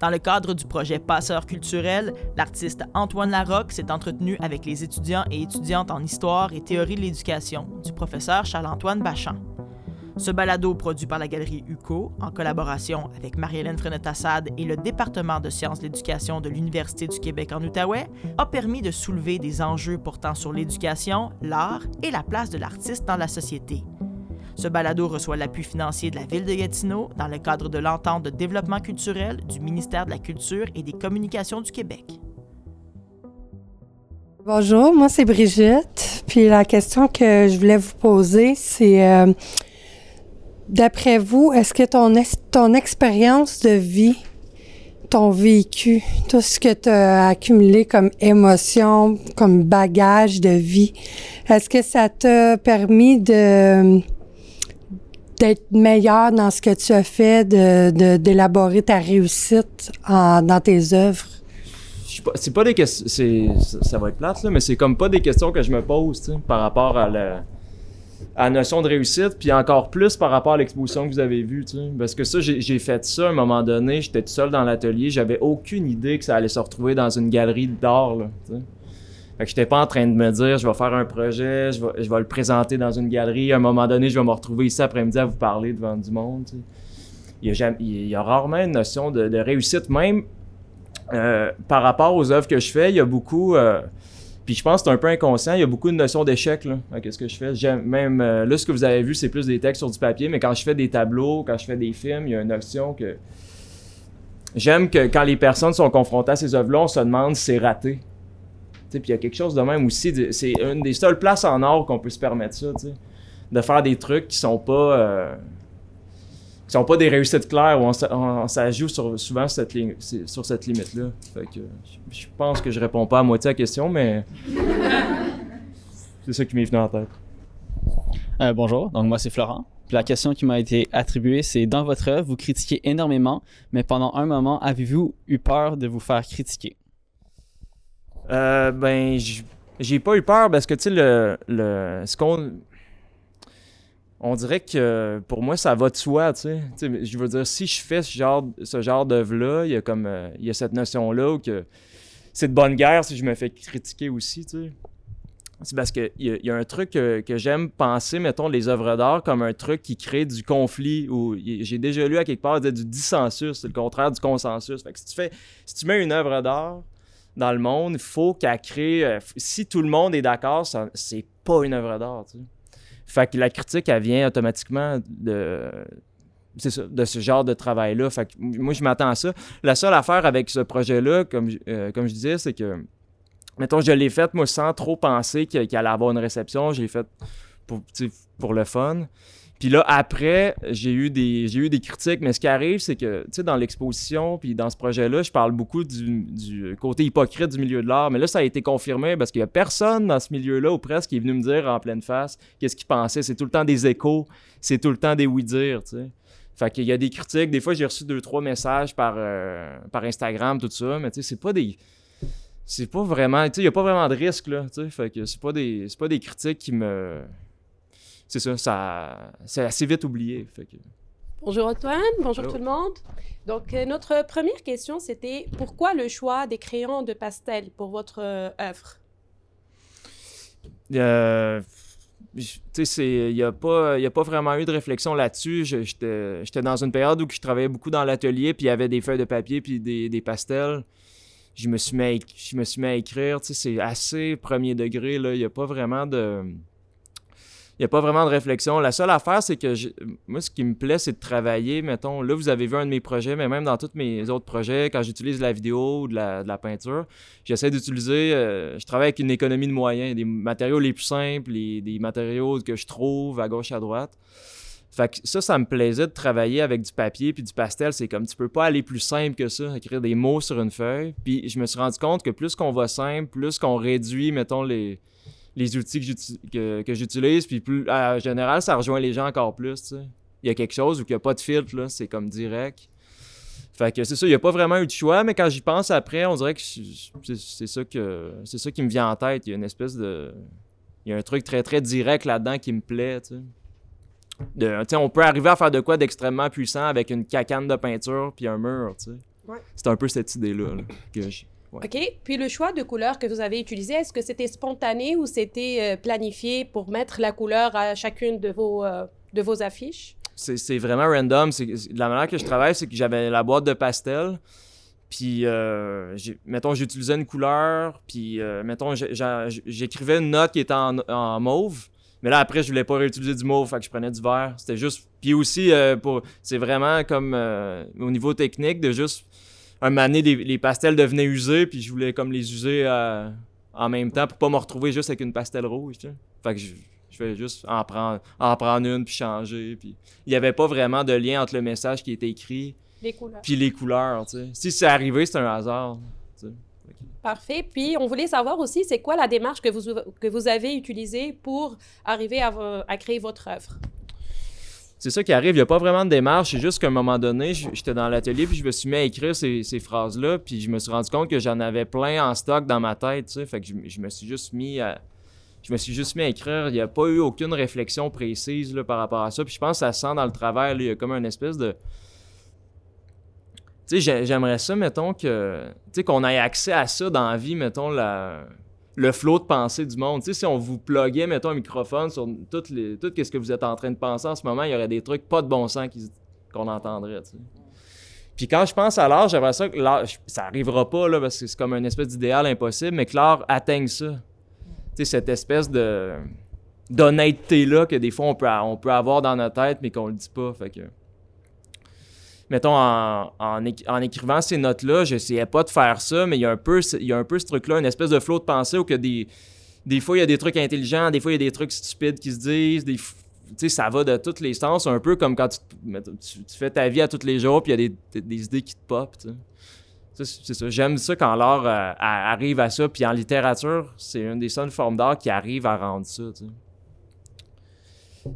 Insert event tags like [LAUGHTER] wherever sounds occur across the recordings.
Dans le cadre du projet Passeur culturel, l'artiste Antoine Larocque s'est entretenu avec les étudiants et étudiantes en histoire et théorie de l'éducation du professeur Charles-Antoine Bachan. Ce balado, produit par la Galerie UCO, en collaboration avec Marie-Hélène Frenette-Assad et le département de sciences de l'éducation de l'Université du Québec en Outaouais, a permis de soulever des enjeux portant sur l'éducation, l'art et la place de l'artiste dans la société. Ce balado reçoit l'appui financier de la Ville de Gatineau dans le cadre de l'entente de développement culturel du ministère de la Culture et des Communications du Québec. Bonjour, moi c'est Brigitte. Puis la question que je voulais vous poser, c'est euh, D'après vous, est-ce que ton, ton expérience de vie, ton vécu, tout ce que tu as accumulé comme émotion, comme bagage de vie, est-ce que ça t'a permis de d'être meilleur dans ce que tu as fait, de, d'élaborer ta réussite dans tes œuvres? C'est pas des questions. Ça va être plate, là, mais c'est comme pas des questions que je me pose par rapport à la à notion de réussite, puis encore plus par rapport à l'exposition que vous avez vue. Parce que ça, j'ai fait ça à un moment donné, j'étais tout seul dans l'atelier, j'avais aucune idée que ça allait se retrouver dans une galerie d'art. Fait que j'étais pas en train de me dire, je vais faire un projet, je vais, je vais le présenter dans une galerie, à un moment donné, je vais me retrouver ici après-midi à vous parler devant du monde. Il y a, rarement une notion de, réussite, même euh, par rapport aux œuvres que je fais, il y a beaucoup... Euh, puis je pense que c'est un peu inconscient. Il y a beaucoup de notions d'échec. Qu'est-ce que je fais même euh, là ce que vous avez vu, c'est plus des textes sur du papier, mais quand je fais des tableaux, quand je fais des films, il y a une notion que j'aime que quand les personnes sont confrontées à ces œuvres-là, on se demande si c'est raté. Puis il y a quelque chose de même aussi. C'est une des seules places en or qu'on peut se permettre ça, de faire des trucs qui sont pas euh, qui sont pas des réussites claires où on, sur, souvent sur cette limite-là. je pense que je réponds pas à moitié à la question, mais [LAUGHS] c'est ça qui m'est venu en tête. Euh, bonjour, donc moi c'est Florent. la question qui m'a été attribuée, c'est dans votre œuvre, vous critiquez énormément, mais pendant un moment, avez-vous eu peur de vous faire critiquer? Euh, ben, j'ai pas eu peur parce que, tu sais, le, le, ce qu'on on dirait que pour moi, ça va de soi, tu sais. Je veux dire, si je fais ce genre, ce genre d'œuvre-là, il y a comme euh, il y a cette notion-là que c'est de bonne guerre si je me fais critiquer aussi, tu sais. C'est parce qu'il y, y, a un truc que, j'aime penser, mettons, les œuvres d'art comme un truc qui crée du conflit ou j'ai déjà lu à quelque part du dissensus, c'est le contraire du consensus. Fait que si tu fais, si tu mets une œuvre d'art dans le monde, il faut qu'elle crée. Euh, si tout le monde est d'accord, c'est pas une œuvre d'art. Fait que la critique, elle vient automatiquement de, de ce genre de travail-là. Fait que moi, je m'attends à ça. La seule affaire avec ce projet-là, comme, euh, comme je disais, c'est que, mettons, je l'ai fait, moi, sans trop penser qu'il allait avoir une réception. Je l'ai fait pour, pour le fun. Puis là, après, j'ai eu des eu des critiques, mais ce qui arrive, c'est que, tu sais, dans l'exposition, puis dans ce projet-là, je parle beaucoup du, côté hypocrite du milieu de l'art, mais là, ça a été confirmé parce qu'il y a personne dans ce milieu-là, ou presque, qui est venu me dire en pleine face qu'est-ce qu'il pensait. C'est tout le temps des échos, c'est tout le temps des oui-dire, tu sais. Fait qu'il y a des critiques. Des fois, j'ai reçu deux, trois messages par, euh, par Instagram, tout ça, mais tu sais, c'est pas des c'est pas vraiment, tu sais, il y a pas vraiment de risque, là, tu sais. Fait que c'est pas des, c'est pas des critiques qui me c'est ça, ça c'est assez vite oublié. Bonjour Antoine, bonjour tout le monde. Donc, euh, notre première question, c'était pourquoi le choix des crayons de pastel pour votre euh, œuvre? Euh, tu sais, il n'y a, pas, a pas vraiment eu de réflexion là-dessus. J'étais dans une période où je travaillais beaucoup dans l'atelier, puis il y avait des feuilles de papier, puis des, des pastels. Je me suis mis à, je me suis mis à écrire. Tu sais, c'est assez premier degré. Il n'y a pas vraiment de il n'y a pas vraiment de réflexion. La seule affaire, c'est que moi, ce qui me plaît, c'est de travailler. Mettons, là, vous avez vu un de mes projets, mais même dans tous mes autres projets, quand j'utilise la vidéo ou de la, peinture, j'essaie d'utiliser. Euh, je travaille avec une économie de moyens, des matériaux les plus simples, des matériaux que je trouve à gauche, à droite. Fait que ça, ça me plaisait de travailler avec du papier puis du pastel. C'est comme tu peux pas aller plus simple que ça, écrire des mots sur une feuille. Puis je me suis rendu compte que plus qu'on va simple, plus qu'on réduit, mettons, les, les outils que, j'utilise. Puis plus, en général, ça rejoint les gens encore plus. Il y a quelque chose où il n'y a pas de filtre, là, c'est comme direct. Fait que c'est ça, il n'y a pas vraiment eu de choix, mais quand j'y pense après, on dirait que c'est ça que c'est ça qui me vient en tête. Il y a une espèce de. Il y a un truc très très direct là-dedans qui me plaît. De, on peut arriver à faire de quoi d'extrêmement puissant avec une cacane de peinture puis un mur. Ouais. C'est un peu cette idée-là là, que j'ai. Ouais. OK. Puis le choix de couleur que vous avez utilisé, est-ce que c'était spontané ou c'était euh, planifié pour mettre la couleur à chacune de vos, euh, de vos affiches? C'est vraiment random. La manière que je travaille, c'est que j'avais la boîte de pastel. Puis, euh, mettons, j'utilisais une couleur. Puis, euh, mettons, j'écrivais une note qui était en, en mauve. Mais là, après, je voulais pas réutiliser du mauve, fait que je prenais du vert. C'était juste. Puis aussi, euh, pour, c'est vraiment comme euh, au niveau technique de juste. Un moment donné, les, les pastels devenaient usés, puis je voulais comme les user euh, en même temps pour pas me retrouver juste avec une pastel rouge. Fait que je, je vais juste en prendre, en prendre une, puis changer. Puis il n'y avait pas vraiment de lien entre le message qui était écrit puis les couleurs. Si c'est arrivé, c'est un hasard. Parfait. Puis on voulait savoir aussi, c'est quoi la démarche que vous, que vous avez utilisée pour arriver à, à créer votre œuvre? C'est ça qui arrive, il n'y a pas vraiment de démarche. C'est juste qu'à un moment donné, j'étais dans l'atelier puis je me suis mis à écrire ces, phrases-là. Puis je me suis rendu compte que j'en avais plein en stock dans ma tête. tu sais. Fait que je, me suis juste mis à. Je me suis juste mis à écrire. Il n'y a pas eu aucune réflexion précise là, par rapport à ça. Puis je pense que ça sent dans le travail. là, Il y a comme une espèce de. Tu sais, j'ai- j'aimerais ça, mettons, que. Tu sais, qu'on ait accès à ça dans la vie, mettons, la le flot de pensée du monde. Si on vous pluguait, mettons, un microphone sur toutes les, tout ce que vous êtes en train de penser en ce moment, il y aurait des trucs pas de bon sens qu'on entendrait. Puis quand je pense à l'art, j'aimerais ça que l'art, ça arrivera pas, là, parce que c'est comme une espèce d'idéal impossible, mais que l'art atteigne ça. Tu cette espèce de d'honnêteté-là que des fois on peut, on peut avoir dans notre tête, mais qu'on le dit pas. Mettons, en, en, éc- en écrivant ces notes-là, j'essayais pas de faire ça, mais il y a un peu, il y a un peu ce truc-là, une espèce de flot de pensée où que des, des fois, il y a des trucs intelligents, des fois, il y a des trucs stupides qui se disent, ça va de tous les sens, un peu comme quand tu, fais ta vie à tous les jours, puis il y a des, des- idées qui te. Ça, C'est ça. J'aime ça quand l'art euh, arrive à ça. Puis en littérature, c'est une des seules formes d'art qui arrive à rendre ça.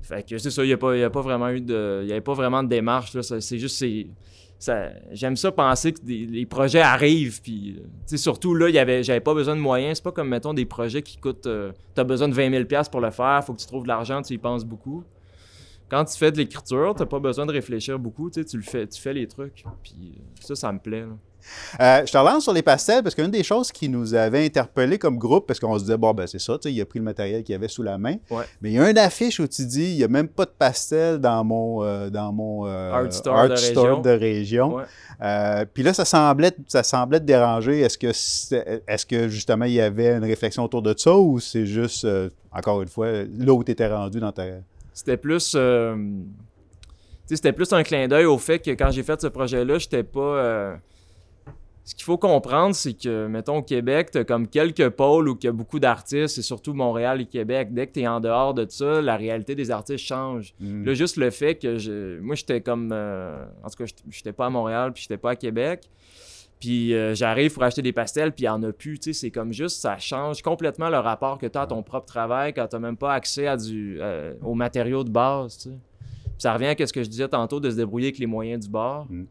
Fait que c'est ça, il n'y a, pas- a pas vraiment eu de. Il avait pas vraiment de démarche. C'est juste. ça- J'aime ça penser que les projets arrivent. Puis, euh, surtout là, y avait, j'avais pas besoin de moyens. C'est pas comme, mettons, des projets qui coûtent. tu as besoin de 20 000 piastres pour le faire. faut que tu trouves de l'argent, tu y penses beaucoup. Quand tu fais de l'écriture, t'as pas besoin de réfléchir beaucoup. Tu le fais, tu fais les trucs. Puis euh, ça, ça me plaît. Euh, je te relance sur les pastels parce qu'une des choses qui nous avait interpellés comme groupe, parce qu'on se disait, bon, ben c'est ça, tu sais, il a pris le matériel qu'il avait sous la main. Ouais. Mais il y a une affiche où tu dis, il n'y a même pas de pastel dans mon, euh, dans mon euh, Art store de région. de région. Ouais. Puis là, ça semblait, ça semblait te déranger. Est-ce que, est-ce que justement il y avait une réflexion autour de ça ou c'est juste, encore une fois, là où tu étais rendu dans ta. C'était plus. c'était plus un clin d'œil au fait que quand j'ai fait ce projet-là, j'étais pas. euh, Ce qu'il faut comprendre, c'est que, mettons, au Québec, t'as comme quelques pôles où il y a beaucoup d'artistes, et surtout Montréal et Québec. Dès que t'es en dehors de ça, la réalité des artistes change. Hmm. Là, juste le fait que je, moi, j'étais comme. euh, en tout cas, j'étais- pas à Montréal, puis j'étais pas à Québec. Puis euh, j'arrive pour acheter des pastels, puis il n'y en a plus. Tu sais, c'est comme juste, ça change complètement le rapport que tu as à ton propre travail quand tu n'as même pas accès à du, euh, aux matériaux de base. Tu. Puis ça revient à ce que je disais tantôt de se débrouiller avec les moyens du bord. Mm.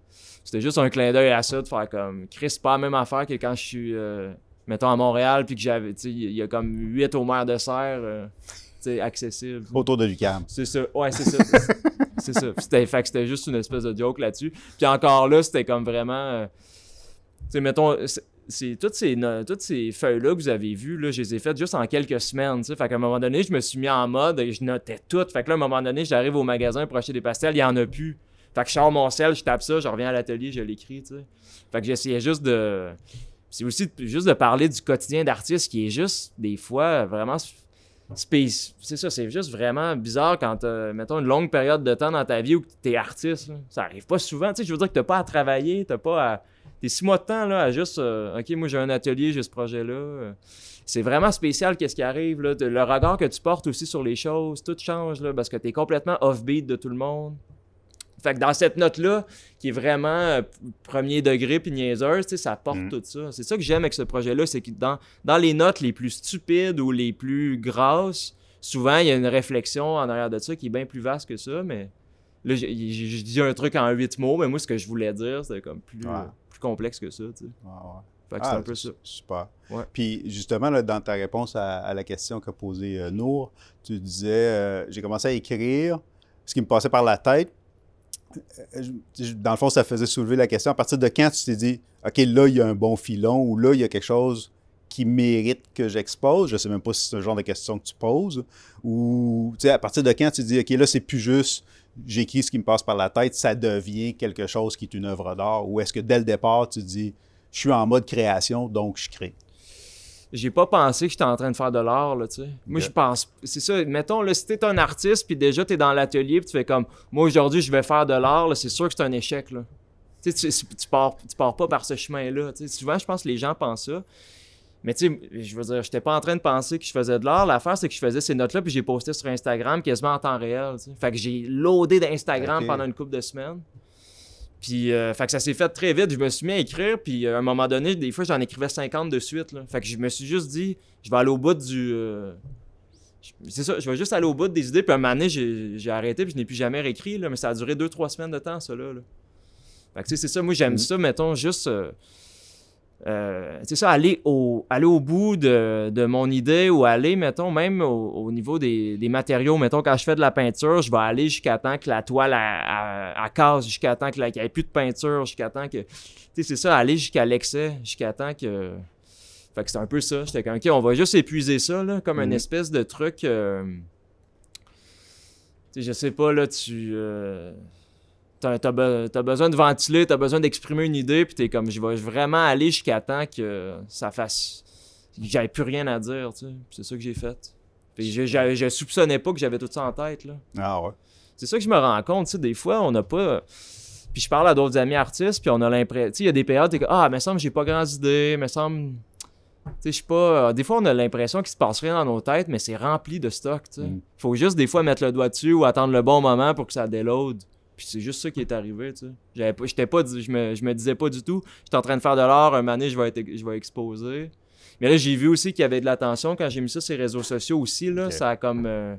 C'était juste un clin d'œil à ça, de faire comme. Chris, pas la même affaire que quand je suis, euh, mettons, à Montréal, puis que j'avais. Tu sais, il y a comme 8 au maire de serre, euh, accessibles. Autour de l'UQAM. C'est ça. Ouais, c'est ça. [LAUGHS] c'est ça. C'était, fait que c'était juste une espèce de joke là-dessus. Puis encore là, c'était comme vraiment. euh, tu sais, mettons, c'est, toutes ces, toutes ces feuilles-là que vous avez vues, là, je les ai faites juste en quelques semaines. tu sais. Fait qu'à un moment donné, je me suis mis en mode et je notais toutes. Fait que là, à un moment donné, j'arrive au magasin pour acheter des pastels, il n'y en a plus. Fait que je sors mon sel, je tape ça, je reviens à l'atelier, je l'écris, tu sais. Fait que j'essayais juste de. C'est aussi juste de parler du quotidien d'artiste qui est juste, des fois, vraiment. C'est ça, c'est juste vraiment bizarre quand t'as, mettons, une longue période de temps dans ta vie où t'es artiste. Ça arrive pas souvent. Tu sais, je veux dire que t'as pas à travailler, t'as pas à. T'es six mois de temps là, à juste. euh, ok, moi j'ai un atelier, j'ai ce projet-là. C'est vraiment spécial qu'est-ce qui arrive. Là. Le regard que tu portes aussi sur les choses, tout change là, parce que t'es complètement off-beat de tout le monde. Fait que dans cette note-là, qui est vraiment euh, premier degré puis niaiseuse, ça porte Mhm. tout ça. C'est ça que j'aime avec ce projet-là, c'est que dans, dans les notes les plus stupides ou les plus grasses, souvent il y a une réflexion en arrière de ça qui est bien plus vaste que ça, mais là, je dis un truc en huit mots, mais moi, ce que je voulais dire, c'était comme plus, Ouais. euh, plus complexe que ça, tu sais. Ouais, ouais. Fait que Ah, c'est un peu ça. Super. Ouais. Puis justement, là, dans ta réponse à, à la question qu'a posée euh, Nour, tu disais euh, j'ai commencé à écrire ce qui me passait par la tête. Euh, dans le fond, ça faisait soulever la question. À partir de quand tu t'es dit, OK, là, il y a un bon filon ou là, il y a quelque chose qui mérite que j'expose? Je sais même pas si c'est le genre de question que tu poses. Ou, tu à partir de quand tu te dis, OK, là, c'est plus juste j'écris ce qui me passe par la tête, ça devient quelque chose qui est une œuvre d'art? Ou est-ce que dès le départ, tu dis, je suis en mode création, donc je crée? J'ai pas pensé que j'étais en train de faire de l'art, là, tu sais. Moi, je pense... C'est ça, mettons, là, si t'es un artiste, puis déjà, t'es dans l'atelier, puis tu fais comme, moi, aujourd'hui, je vais faire de l'art, là, c'est sûr que c'est un échec, là. Tu sais, tu, tu pars, tu pars pas par ce chemin-là, tu sais. Souvent, je pense que les gens pensent ça. Mais tu sais, je veux dire, j'étais pas en train de penser que je faisais de l'art. L'affaire, c'est que je faisais ces notes-là, puis j'ai posté sur Instagram quasiment en temps réel, tu sais. Fait que j'ai loadé d'Instagram pendant une couple de semaines. Puis, euh, fait que ça s'est fait très vite. Je me suis mis à écrire, puis euh, à un moment donné, des fois, j'en écrivais 50 de suite. Là. Fait que je me suis juste dit, je vais aller au bout du. euh, C'est ça, je vais juste aller au bout des idées. Puis à un moment donné, j'ai arrêté, puis je n'ai plus jamais réécrit. Là, mais ça a duré 2-3 semaines de temps, ça. Là, là. Fait que tu sais, c'est ça. Moi, j'aime Mhm. ça, mettons, juste. euh, euh, c'est ça, aller au, aller au bout de, de mon idée ou aller, mettons, même au, au niveau des, des matériaux. Mettons, quand je fais de la peinture, je vais aller jusqu'à temps que la toile elle casse, jusqu'à temps qu'il n'y ait plus de peinture, jusqu'à temps que. Tu sais, c'est ça, aller jusqu'à l'excès, jusqu'à temps que. Fait que c'est un peu ça. J'étais comme, OK, on va juste épuiser ça, là, comme une Mhm. espèce de truc. euh, Tu sais, je sais pas, là, tu. euh, T'as, t'as besoin de ventiler, t'as besoin d'exprimer une idée, puis t'es comme, je vais vraiment aller jusqu'à temps que ça fasse. J'avais plus rien à dire, tu sais. C'est ça que j'ai fait. Puis je, je, je soupçonnais pas que j'avais tout ça en tête, là. Ah ouais. C'est ça que je me rends compte, tu sais, des fois, on n'a pas... Puis je parle à d'autres amis artistes, puis on a l'impression... Tu sais, il y a des périodes, t'es comme, ah, me semble que j'ai pas grandes idées, me semble... Tu sais, je sais pas... Des fois, on a l'impression qu'il se passe rien dans nos têtes, mais c'est rempli de stock, tu sais. Mm. Faut juste, des fois, mettre le doigt dessus ou attendre le bon moment pour que ça déload. Puis c'est juste ça qui est arrivé, tu sais. J'avais pas... J'étais pas... Je me... je me disais pas du tout, j'étais en train de faire de l'art, un donné, je vais être... je vais exposer. Mais là, j'ai vu aussi qu'il y avait de l'attention quand j'ai mis ça sur les réseaux sociaux aussi, là. Ça a comme... euh,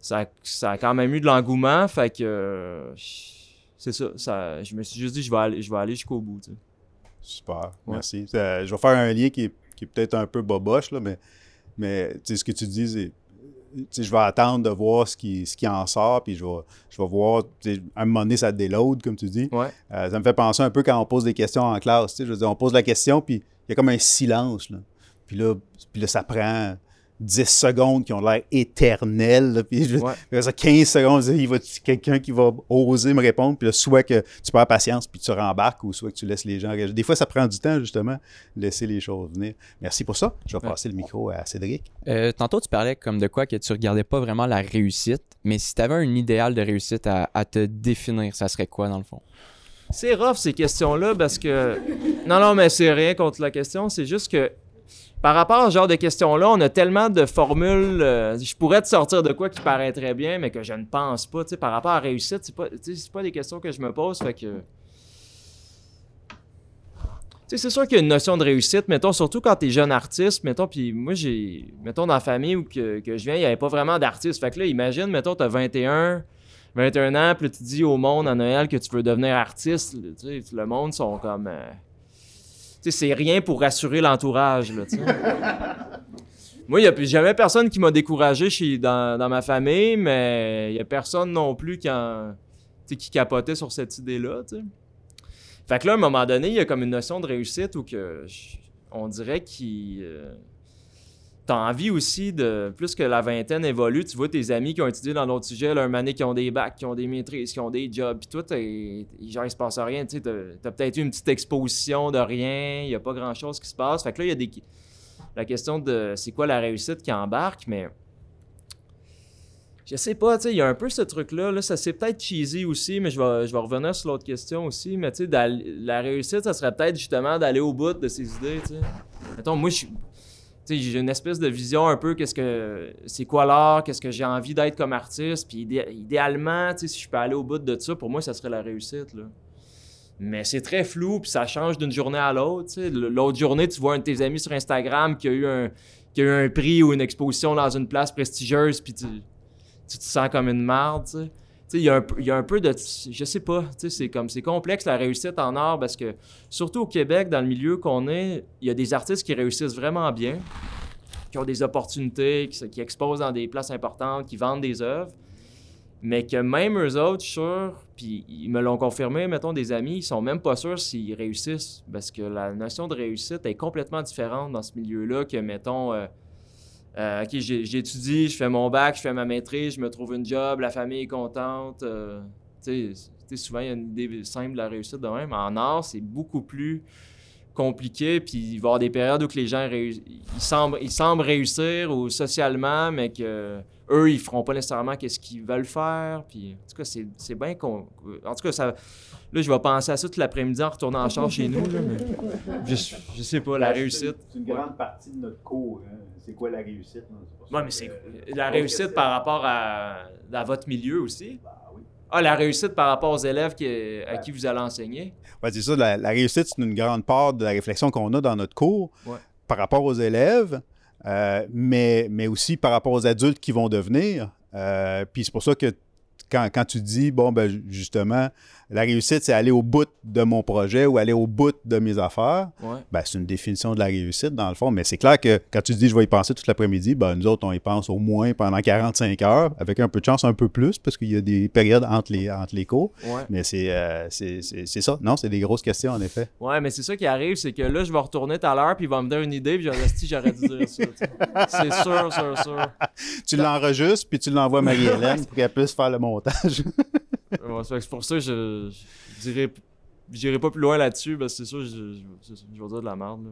ça, a- ça a quand même eu de l'engouement, fait que euh, c'est ça, ça. Je me suis juste dit, je vais aller, je vais aller jusqu'au bout. tu sais. Super, Ouais. merci. Euh, je vais faire un lien qui est, qui est peut-être un peu boboche, là, mais, mais ce que tu dis, c'est. Je vais attendre de voir ce qui, ce qui en sort, puis je vais, je vais voir. À un moment donné, ça déload, comme tu dis. Ouais. Euh, ça me fait penser un peu quand on pose des questions en classe. Je veux dire, on pose la question, puis il y a comme un silence. Là. Puis, là, puis là, ça prend 10 secondes qui ont l'air éternelles. là, puis je- Ouais. après ça, 15 secondes, il va quelqu'un qui va oser me répondre. Puis là, soit que tu perds patience puis tu rembarques, ou soit que tu laisses les gens réagir. Des fois, ça prend du temps, justement, laisser les choses venir. Merci pour ça. Je vais Ouais. passer le micro à Cédric. Euh, tantôt, tu parlais comme de quoi que tu regardais pas vraiment la réussite, mais si tu avais un idéal de réussite à, à te définir, ça serait quoi dans le fond? C'est rough ces questions-là parce que. Non, non, mais c'est rien contre la question. C'est juste que par rapport à ce genre de questions-là, on a tellement de formules. euh, je pourrais te sortir de quoi qui paraît très bien, mais que je ne pense pas. Tu par rapport à réussite, c'est pas, tu pas des questions que je me pose. Fait que. Tu c'est sûr qu'il y a une notion de réussite, mettons, surtout quand t'es jeune artiste, mettons, puis moi, j'ai, mettons, dans la famille où que, que je viens, il n'y avait pas vraiment d'artistes. Fait que là, imagine, mettons, t'as 21, 21 ans, puis tu dis au monde à Noël que tu veux devenir artiste, tu le monde sont comme... euh, tu c'est rien pour rassurer l'entourage. Moi, il n'y a jamais personne qui m'a découragé chez, dans, dans ma famille, mais il n'y a personne non plus qui, qui capotait sur cette idée-là. Fait que là, à un moment donné, il y a comme une notion de réussite où que on dirait qu'il... euh, T'as envie aussi de... Plus que la vingtaine évolue, tu vois tes amis qui ont étudié dans d'autres sujets, un année qui ont des bacs, qui ont des maîtrises, qui ont des jobs, puis toi, genre, il se passe rien, tu sais, t'as peut-être eu une petite exposition de rien, il n'y a pas grand-chose qui se passe. Fait que là, il y a des... La question de c'est quoi la réussite qui embarque, mais... Je sais pas, tu sais, il y a un peu ce truc-là. Là, ça c'est peut-être cheesy aussi, mais je vais, je vais revenir sur l'autre question aussi. Mais tu sais, la réussite, ça serait peut-être justement d'aller au bout de ses idées, tu sais. Mettons, moi, je suis- tu j'ai une espèce de vision un peu, qu'est-ce que c'est quoi l'art, qu'est-ce que j'ai envie d'être comme artiste. Puis idé- idéalement, si je peux aller au bout de ça, pour moi, ça serait la réussite, là. Mais c'est très flou, puis ça change d'une journée à l'autre. L'autre journée, tu vois un de tes amis sur Instagram qui a eu un, qui a eu un prix ou une exposition dans une place prestigieuse, puis tu, tu te sens comme une marde, tu sais. Tu sais, il y, a un peu- de... Je sais pas, c'est comme... C'est complexe, la réussite en art, parce que, surtout au Québec, dans le milieu qu'on est, il y a des artistes qui réussissent vraiment bien, qui ont des opportunités, qui, se- qui exposent dans des places importantes, qui vendent des œuvres. Mais que même eux autres, sûr, puis ils me l'ont confirmé, mettons, des amis, ils sont même pas sûrs s'ils réussissent. Parce que la notion de réussite est complètement différente dans ce milieu-là que, mettons, euh, euh, OK, j'étudie, je fais mon bac, je fais ma maîtrise, je me trouve une job, la famille est contente. euh, tu sais, souvent, il y a une idée simple de la réussite de même. En art, c'est beaucoup plus compliqué, puis il va y avoir des périodes où que les gens ils semblent, ils semblent réussir ou socialement, mais que eux, ils feront pas nécessairement qu'est-ce qu'ils veulent faire. Puis, en tout cas, c'est, c'est bien con. En tout cas, ça, là, je vais penser à ça tout l'après-midi en retournant en char chez nous. là, mais [LAUGHS] je, je sais pas, la réussite. C'est une grande partie de notre cours. hein. C'est quoi la réussite? ça Ouais, mais c'est la réussite par rapport à, à votre milieu aussi. Bah oui. Ah, la réussite par rapport aux élèves qui- à qui vous allez enseigner. Ouais, c'est ça, la, la réussite, c'est une grande part de la réflexion qu'on a dans notre cours Ouais. par rapport aux élèves, euh, mais, mais aussi par rapport aux adultes qui vont devenir. Euh, puis c'est pour ça que quand, quand tu dis, bon, ben ju- justement, la réussite, c'est aller au bout de mon projet ou aller au bout de mes affaires, Ouais. ben, c'est une définition de la réussite, dans le fond. Mais c'est clair que quand tu dis, je vais y penser toute l'après-midi, ben, nous autres, on y pense au moins pendant 45 heures, avec un peu de chance, un peu plus, parce qu'il y a des périodes entre les, entre les cours. Ouais. Mais c'est euh, c'est- ça. Non, c'est des grosses questions, en effet. Ouais, mais c'est ça qui arrive, c'est que là, je vais retourner tout à l'heure, puis il va me donner une idée, puis je j'aurais dû dire ça. C'est [LAUGHS] sûr, sûr, sûr. Tu l'enregistres, puis tu l'envoies à Marie-Hélène pour qu'elle puisse faire le montage. [LAUGHS] C'est pour ça que je, je dirais. J'irai pas plus loin là-dessus, parce que c'est sûr, je, je, je vais dire de la merde. là,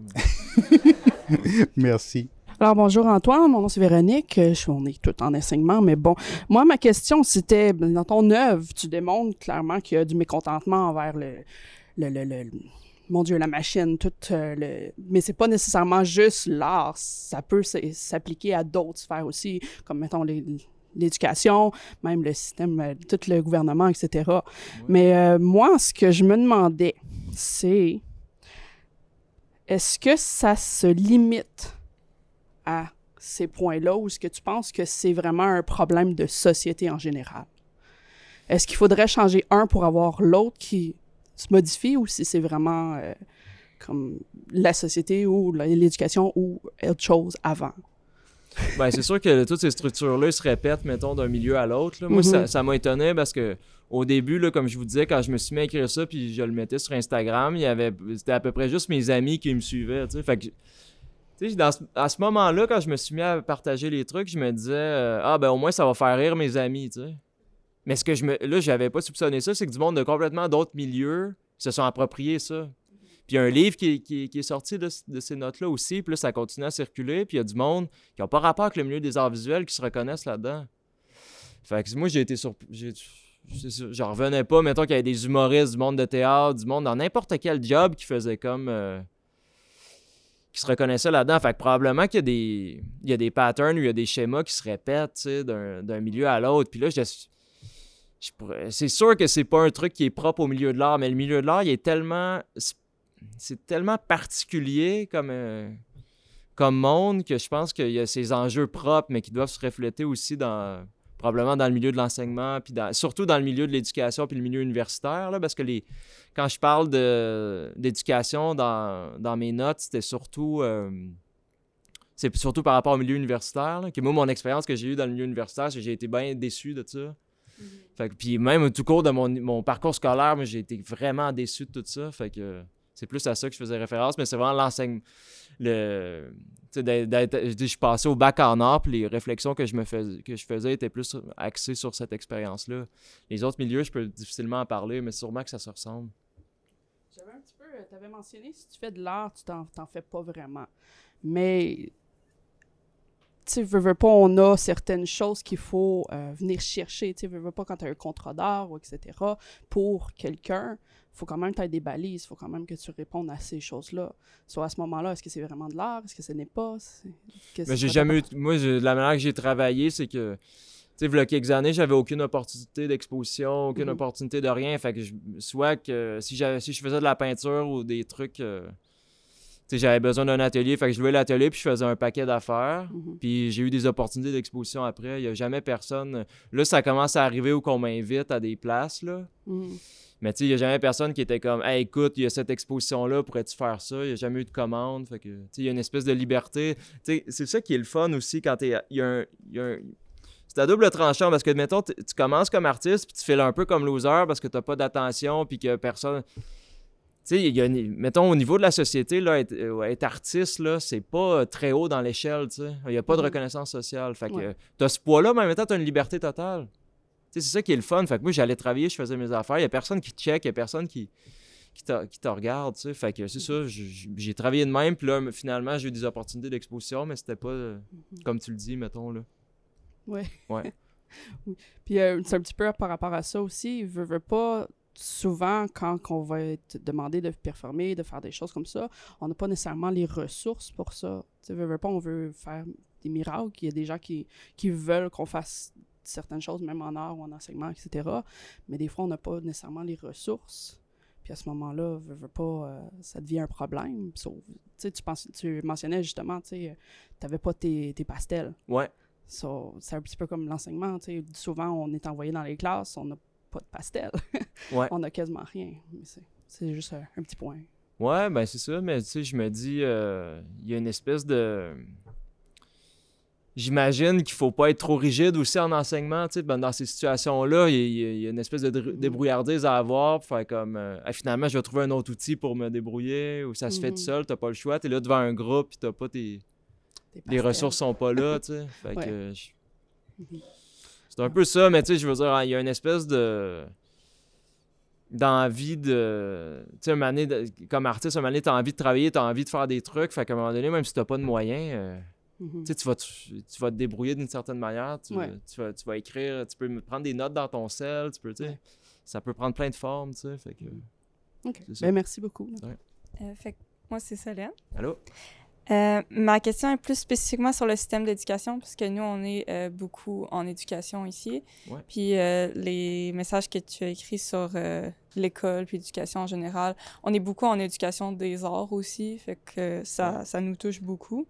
mais- [LAUGHS] Merci. Alors bonjour Antoine, mon nom c'est Véronique, Euh, je, on est tout en enseignement, mais bon, moi ma question c'était, ben, dans ton œuvre, tu démontres clairement qu'il y a du mécontentement envers le, le, le, le- mon Dieu, la machine, tout euh, le... Mais c'est pas nécessairement juste l'art, ça peut s'appliquer à d'autres sphères aussi, comme mettons les- l'éducation, même le système, euh, tout le gouvernement, etc. Mais euh, moi, ce que je me demandais, c'est est-ce que ça se limite à ces points-là ou est-ce que tu penses que c'est vraiment un problème de société en général? Est-ce qu'il faudrait changer un pour avoir l'autre qui se modifie ou si c'est vraiment euh, comme la société ou l'éducation ou autre chose avant? Ben, c'est sûr que toutes ces structures-là se répètent, mettons, d'un milieu à l'autre. Moi, Mhm. ça- ça m'a étonné parce que au début, là, comme je vous disais, quand je me suis mis à écrire ça, puis je le mettais sur Instagram, il y avait, c'était à peu près juste mes amis qui me suivaient. Fait que, tu sais, dans ce- à ce moment-là, quand je me suis mis à partager les trucs, je me disais, euh, ah, ben au moins, ça va faire rire mes amis. tu sais. Mais ce que je me. Là, j'avais pas soupçonné ça, c'est que du monde de complètement d'autres milieux se sont appropriés ça. Puis il y a un livre qui qui est- sorti de, ces notes-là aussi, puis là, ça continue à circuler, puis il y a du monde qui n'a pas rapport avec le milieu des arts visuels qui se reconnaissent là-dedans. Fait que moi, j'ai été surpris. J'en revenais pas, mettons qu'il y avait des humoristes du monde de théâtre, du monde dans n'importe quel job qui faisait comme. euh, qui se reconnaissaient là-dedans. Fait que probablement qu'il y a des. Il y a des patterns ou il y a des schémas qui se répètent, d'un milieu à l'autre. Puis là, je, c'est sûr que c'est pas un truc qui est propre au milieu de l'art, mais le milieu de l'art, il est tellement. C'est tellement particulier comme. euh, comme monde que je pense qu'il y a ces enjeux propres, mais qui doivent se refléter aussi dans probablement dans le milieu de l'enseignement, puis dans- surtout dans le milieu de l'éducation, puis le milieu universitaire, là, parce que les, quand je parle de, d'éducation dans, dans mes notes, c'était surtout, euh, c'est surtout par rapport au milieu universitaire, là, que moi, mon expérience que j'ai eue dans le milieu universitaire, c'est que j'ai été bien déçu de ça. Fait que, puis même au tout court de mon, mon parcours scolaire, moi, j'ai été vraiment déçu de tout ça. Fait que c'est plus à ça que je faisais référence, mais c'est vraiment l'enseignement. Le, je je passais au bac en art, puis les réflexions que je, me fais, que je faisais étaient plus axées sur cette expérience-là. Les autres milieux, je peux difficilement en parler, mais sûrement que ça se ressemble. J'avais un petit peu, tu avais mentionné, si tu fais de l'art, tu t'en fais pas vraiment. Mais, tu veux, veux pas, on a certaines choses qu'il faut euh, venir chercher. Tu veux, veux pas, quand tu as un contrat d'art ou etc., pour quelqu'un, il faut quand même que tu aies des balises, il faut quand même que tu répondes à ces choses-là. Soit à ce moment-là, est-ce que c'est vraiment de l'art, est-ce que ce n'est pas? Mais j'ai jamais eu. Moi, la manière que j'ai travaillé, c'est que. Tu sais, il y a quelques années, j'avais aucune opportunité d'exposition, aucune Mhm. opportunité de rien. Fait que je- soit que si, si je faisais de la peinture ou des trucs. euh, j'avais besoin d'un atelier. Fait que je louais l'atelier puis je faisais un paquet d'affaires. Mhm. Puis j'ai eu des opportunités d'exposition après. Il n'y a jamais personne. Là, ça commence à arriver où qu'on m'invite à des places, là. Mhm. Mais tu sais, il n'y a jamais personne qui était comme Hey, écoute, il y a cette exposition-là, pourrais-tu faire ça? Il n'y a jamais eu de commande. Fait que, tu sais, il y a une espèce de liberté. Tu sais, c'est ça qui est le fun aussi quand t'es- il y a un. y a un- c'est à double tranchant parce que, mettons, tu commences comme artiste, puis tu fais un peu comme loser parce que t'as pas d'attention, puis que personne. Tu sais, il y a une- mettons, au niveau de la société, là, être, euh, être artiste, là, c'est pas euh, très haut dans l'échelle, tu sais. Il y a pas de Mhm. reconnaissance sociale. Fait que Ouais. euh, t'as ce poids-là, mais en même temps, t'as une liberté totale. Tu sais, c'est ça qui est le fun. Fait que moi, j'allais travailler, je faisais mes affaires. Il y a personne qui te check, il y a personne qui, qui, te, qui te regarde, tu sais. Fait que c'est ça, j- j'ai travaillé de même, puis là, finalement, j'ai eu des opportunités d'exposition, mais c'était pas, euh, comme tu le dis, mettons, là. Ouais. Ouais. [LAUGHS] Puis euh, c'est un petit peu par rapport à ça aussi. Veut, veut pas, souvent, quand on va être demandé de performer, de faire des choses comme ça, on n'a pas nécessairement les ressources pour ça. Tu veut pas, on veut faire des miracles. Il y a des gens qui, qui veulent qu'on fasse certaines choses, même en art ou en enseignement, etc. Mais des fois, on n'a pas nécessairement les ressources. Puis à ce moment-là, veut, veut pas, euh, ça devient un problème. Sauf, tu penses- tu mentionnais justement, tu sais, t'avais pas tes, tes pastels. Ouais. So, c'est un petit peu comme l'enseignement. tu sais. Souvent, on est envoyé dans les classes, on n'a pas de pastel. [LAUGHS] Ouais. on n'a quasiment rien. C'est, juste un, un petit point. Ouais, ben c'est ça, mais tu sais, je me dis, euh, il y a une espèce de. J'imagine qu'il faut pas être trop rigide aussi en enseignement, tu sais, ben, dans ces situations-là, il y, a- y a- a une espèce de débrouillardise à avoir, faire comme, euh, Ah, finalement, je vais trouver un autre outil pour me débrouiller, ou ça se fait Mhm. tout seul, t'as pas le choix, t'es là devant un groupe, puis t'as pas tes... Les ressources sont pas là, [LAUGHS] tu sais, fait Ouais. que... je- Mhm. C'est un peu ça, mais tu sais, je veux dire, il y a une espèce de d'envie de tu sais un moment donné, de- comme artiste un moment donné t'as envie de travailler t'as envie de faire des trucs fait qu'à un moment donné même si t'as pas de moyens euh, Mhm. tu sais tu vas te, tu vas te débrouiller d'une certaine manière tu, Ouais. tu vas, tu vas écrire tu peux prendre des notes dans ton sel tu peux tu sais Ouais. ça peut prendre plein de formes tu sais fait que OK. c'est ça. Ben, merci beaucoup. Euh, fait que moi, c'est Solène. allô? Euh, ma question est plus spécifiquement sur le système d'éducation, parce que nous, on est euh, beaucoup en éducation ici. Ouais. Puis euh, les messages que tu as écrits sur l'école puis l'éducation en général, on est beaucoup en éducation des arts aussi, fait que ça, ça nous touche beaucoup.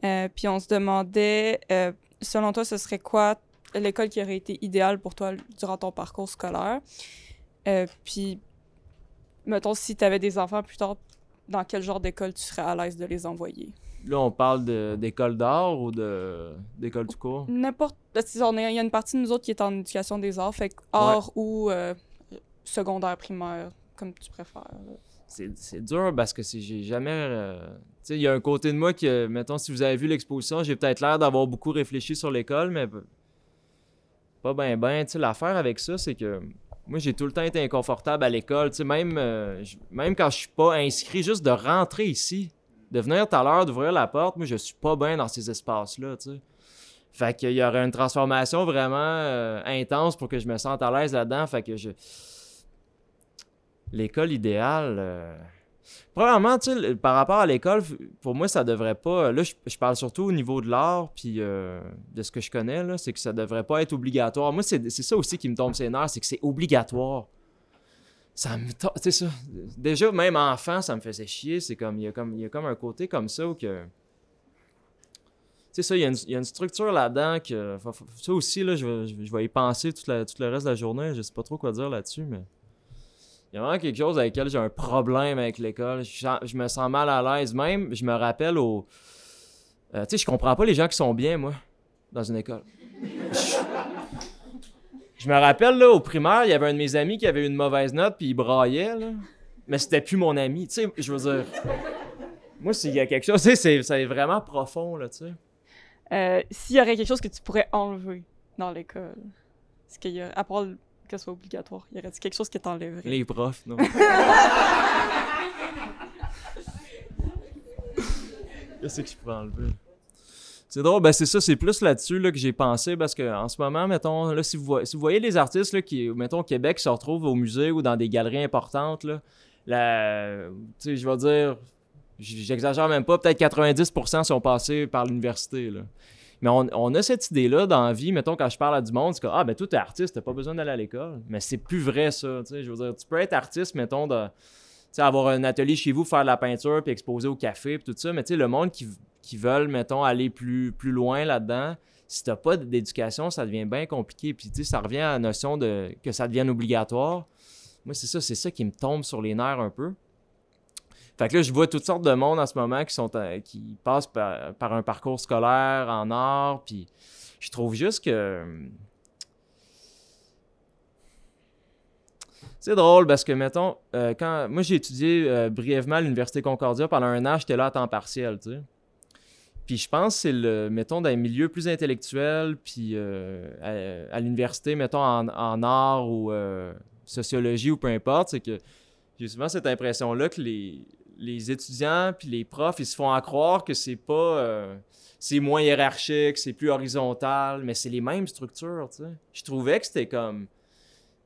Puis on se demandait, selon toi, ce serait quoi l'école qui aurait été idéale pour toi durant ton parcours scolaire? Puis, mettons, si tu avais des enfants plus tard, dans quel genre d'école tu serais à l'aise de les envoyer? là on parle d'école d'art ou d'école tout court N'importe. Il y a une partie de nous autres qui est en éducation des arts, fait art ou euh, secondaire, primaire, comme tu préfères. c'est dur parce que j'ai jamais. euh, tu sais, il y a un côté de moi qui, euh, mettons, si vous avez vu l'exposition, j'ai peut-être l'air d'avoir beaucoup réfléchi sur l'école, mais pas ben ben. Tu sais, l'affaire avec ça, c'est que moi, j'ai tout le temps été inconfortable à l'école. Tu sais, même, euh, j- même quand je suis pas inscrit, juste de rentrer ici, de venir tout à l'heure, d'ouvrir la porte, moi, je suis pas bien dans ces espaces-là, tu sais. Fait qu'il y aurait une transformation vraiment euh, intense pour que je me sente à l'aise là-dedans. Fait que je. L'école idéale. euh, Premièrement, tu par rapport à l'école, pour moi, ça devrait pas. Là, je, je parle surtout au niveau de l'art, puis euh, de ce que je connais, là, c'est que ça devrait pas être obligatoire. Moi, c'est c'est ça aussi qui me tombe ses nerfs, c'est que c'est obligatoire. Ça me. to- ça. Déjà, même enfant, ça me faisait chier. C'est comme. Il y, a comme. il y a comme un côté comme ça où que. Tu sais, ça, il y, a une- il y a une structure là-dedans que. Ça aussi, là, je je vais- y penser tout, tout le reste de la journée. Je sais pas trop quoi dire là-dessus, mais. Il y a vraiment quelque chose avec lequel j'ai un problème avec l'école. Je, je me sens mal à l'aise. Même, je me rappelle au. euh, tu sais, je comprends pas les gens qui sont bien, moi, dans une école. Je, me rappelle, là, au primaire, il y avait un de mes amis qui avait une mauvaise note, puis il braillait, là. Mais c'était plus mon ami. Tu sais, je veux dire. Moi, s'il y a quelque chose, tu sais, c'est- vraiment profond, là, tu sais. Euh, S'il y aurait quelque chose que tu pourrais enlever dans l'école, est-ce qu'il y a, à part le- que ce soit obligatoire, y aurait-il quelque chose que t'enlèverais? Les profs, non. [LAUGHS] Qu'est-ce que je pourrais enlever? C'est drôle, ben c'est ça, c'est plus là-dessus là, que j'ai pensé parce que en ce moment, mettons, là, si vous, voyez, si vous voyez les artistes là, qui, mettons, au Québec, qui se retrouvent au musée ou dans des galeries importantes, là, la, tu sais, je vais dire, j'exagère même pas, peut-être 90% sont passés par l'université, là. Mais on, a cette idée-là dans la vie, mettons, quand je parle à du monde, c'est que, ah, ben, toi, t'es artiste, t'as pas besoin d'aller à l'école. Mais c'est plus vrai, ça, tu je veux dire, tu peux être artiste, mettons, de, avoir un atelier chez vous, faire de la peinture, puis exposer au café, puis tout ça, mais tu le monde qui, qui veulent, mettons, aller plus, plus loin là-dedans, si t'as pas d'éducation, ça devient bien compliqué. Puis, tu sais, ça revient à la notion de que ça devienne obligatoire. Moi, c'est ça, c'est ça qui me tombe sur les nerfs un peu. Fait que là, je vois toutes sortes de monde en ce moment qui sont euh, qui passent par, un parcours scolaire en art, puis Je trouve juste que. C'est drôle parce que, mettons, euh, quand moi j'ai étudié euh, brièvement à l'Université Concordia pendant un an, j'étais là à temps partiel, tu sais. Puis je pense que c'est le, mettons, dans les milieux plus intellectuels, puis euh, à, l'université, mettons, en, en art ou sociologie ou peu importe, c'est que j'ai souvent cette impression-là que les, les étudiants puis les profs, ils se font à croire que c'est pas... euh, c'est moins hiérarchique, c'est plus horizontal, mais c'est les mêmes structures, tu sais. Je trouvais que c'était comme...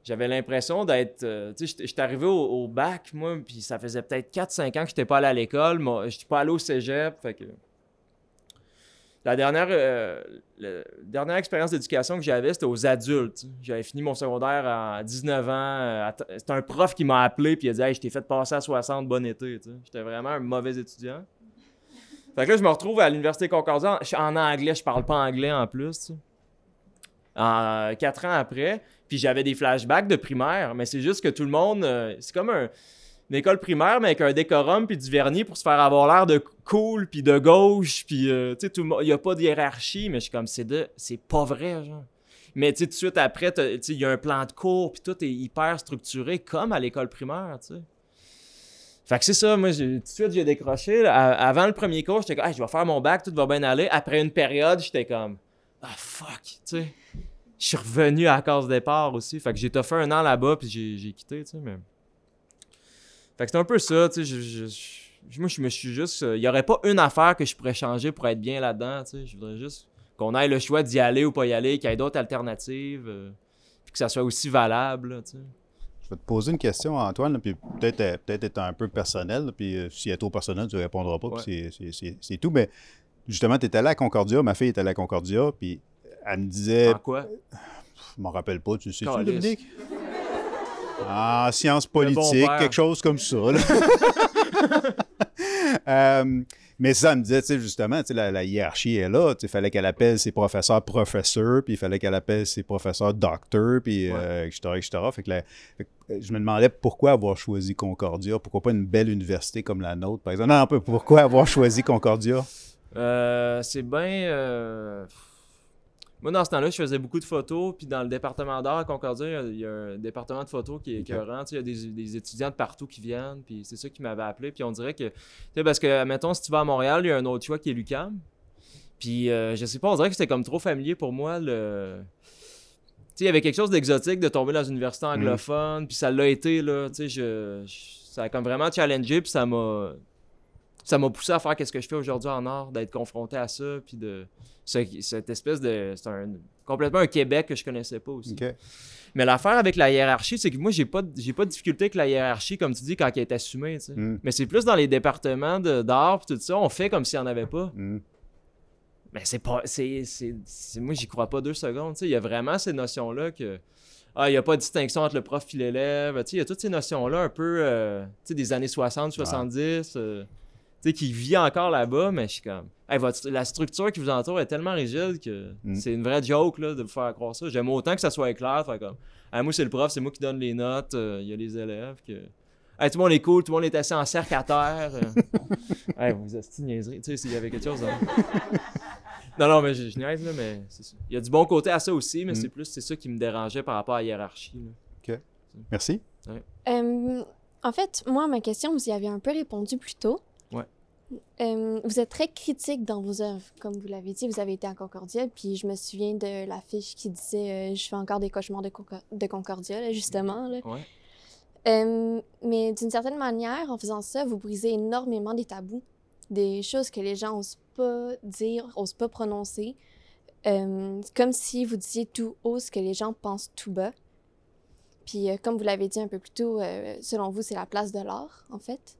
J'avais l'impression d'être... euh, tu sais, j'étais- arrivé au, au bac, moi, puis ça faisait peut-être 4-5 ans que j'étais pas allé à l'école. Moi, j'étais pas allé au cégep, fait que... La dernière, euh, la dernière expérience d'éducation que j'avais, c'était aux adultes. J'avais fini mon secondaire à 19 ans. euh, C'était un prof qui m'a appelé et il a dit Hey, je t'ai fait passer à 60, bon été. J'étais vraiment un mauvais étudiant. Fait que là, je me retrouve à l'Université Concordia. En anglais, je parle pas anglais en plus. quatre ans après. Puis j'avais des flashbacks de primaire, mais c'est juste que tout le monde. euh, c'est comme un- une école primaire, mais avec un décorum puis du vernis pour se faire avoir l'air de cool puis de gauche. Puis, euh, tu sais. Il n'y a pas de hiérarchie, mais je suis comme, c'est de. C'est pas vrai, genre. Mais tu sais, tout de suite après, il y a un plan de cours, puis tout est hyper structuré, comme à l'école primaire, tu sais. Fait que c'est ça, moi, tout de suite, j'ai décroché. avant le premier cours, j'étais comme, Hey, je vais faire mon bac, tout va bien aller. Après une période, j'étais comme, ah fuck, tu sais. Je suis revenu à la case départ aussi. Fait que j'ai fait un an là-bas, puis j'ai quitté, tu sais, mais. Fait que c'est un peu ça, tu sais. je- je- je- moi, je me suis juste. Il n'y aurait pas une affaire que je pourrais changer pour être bien là-dedans, tu sais. Je voudrais juste qu'on ait le choix d'y aller ou pas y aller, qu'il y ait d'autres alternatives, euh, puis que ça soit aussi valable, là, tu sais. Je vais te poser une question, Antoine, là, puis peut-être euh, peut-être être un peu personnel, là, puis euh, s'il est trop personnel, tu ne répondras pas, puis c'est- c'est- c'est c'est tout. Mais justement, tu étais allé à Concordia, ma fille était allée à Concordia, puis elle me disait, En quoi? je m'en rappelle pas, tu sais-tu. Dominique? En sciences bon politiques, quelque chose comme ça. là. [LAUGHS] Euh, mais ça elle me disait, justement, la, la hiérarchie est là. Il fallait qu'elle appelle ses professeurs professeurs, puis il fallait qu'elle appelle ses professeurs docteurs, puis euh, etc., etc. Fait que la- fait que, euh, je me demandais pourquoi avoir choisi Concordia, pourquoi pas une belle université comme la nôtre, par exemple? Non, non, pourquoi avoir choisi Concordia? Euh, c'est bien. Moi, dans ce temps-là, je faisais beaucoup de photos. Puis dans le département d'art à Concordia, il y a- il y, a un département de photos qui est écœurant. Il y a des, des étudiants de partout qui viennent. Puis c'est ça qui m'avait appelé. Puis on dirait que. Tu sais, parce que, mettons, si tu vas à Montréal, il y a un autre choix qui est l'UCAM. Puis euh, je sais pas, on dirait que c'était comme trop familier pour moi. Le. Tu sais, il y avait quelque chose d'exotique de tomber dans une université anglophone. Puis ça l'a été, là. Tu sais, je, je- ça a comme vraiment challengé. Puis ça m'a ça m'a poussé à faire qu'est-ce que je fais aujourd'hui en art, d'être confronté à ça, puis de ce- cette espèce de c'est un complètement un Québec que je connaissais pas aussi. Mais l'affaire avec la hiérarchie, c'est que moi j'ai pas j'ai pas de difficulté avec la hiérarchie comme tu dis quand elle est assumée, tu sais. Mm. Mais c'est plus dans les départements d'art tout ça, on fait comme s'il n'y en avait pas. Mm. Mais c'est pas c'est moi j'y crois pas deux secondes, tu sais, il y a vraiment ces notions là que ah, il n'y a pas de distinction entre le prof et l'élève. Tu sais, il y a toutes ces notions-là un peu euh, tu sais, des années 60, 70, euh, tu sais, qui vit encore là-bas, mais je suis comme. Hey, votre- la structure qui vous entoure est tellement rigide que Mm. c'est une vraie joke là, de vous faire croire ça. J'aime autant que ça soit clair. Faire comme. Hey, moi, c'est le prof, c'est moi qui donne les notes, euh, il y a les élèves. que Hey, tout le monde est cool, tout le monde est assis en cercle à terre. euh. [LAUGHS] hey, vous êtes niaiserie. Tu sais, s'il y avait quelque chose. hein. Non, non, mais je, je niaise, là, mais c'est ça. Il y a du bon côté à ça aussi, mais Mm. c'est plus c'est ça qui me dérangeait par rapport à la hiérarchie. là. Merci. Euh, en fait, moi, ma question, vous y avez un peu répondu plus tôt. Euh, vous êtes très critique dans vos œuvres, comme vous l'avez dit. Vous avez été à Concordia, puis je me souviens de l'affiche qui disait euh, Je fais encore des cauchemars de, de Concordia, là, justement. là. Ouais. Euh, mais d'une certaine manière, en faisant ça, vous brisez énormément des tabous, des choses que les gens n'osent pas dire, n'osent pas prononcer. Comme si vous disiez tout haut ce que les gens pensent tout bas. Puis, comme vous l'avez dit un peu plus tôt, selon vous, c'est la place de l'art, en fait.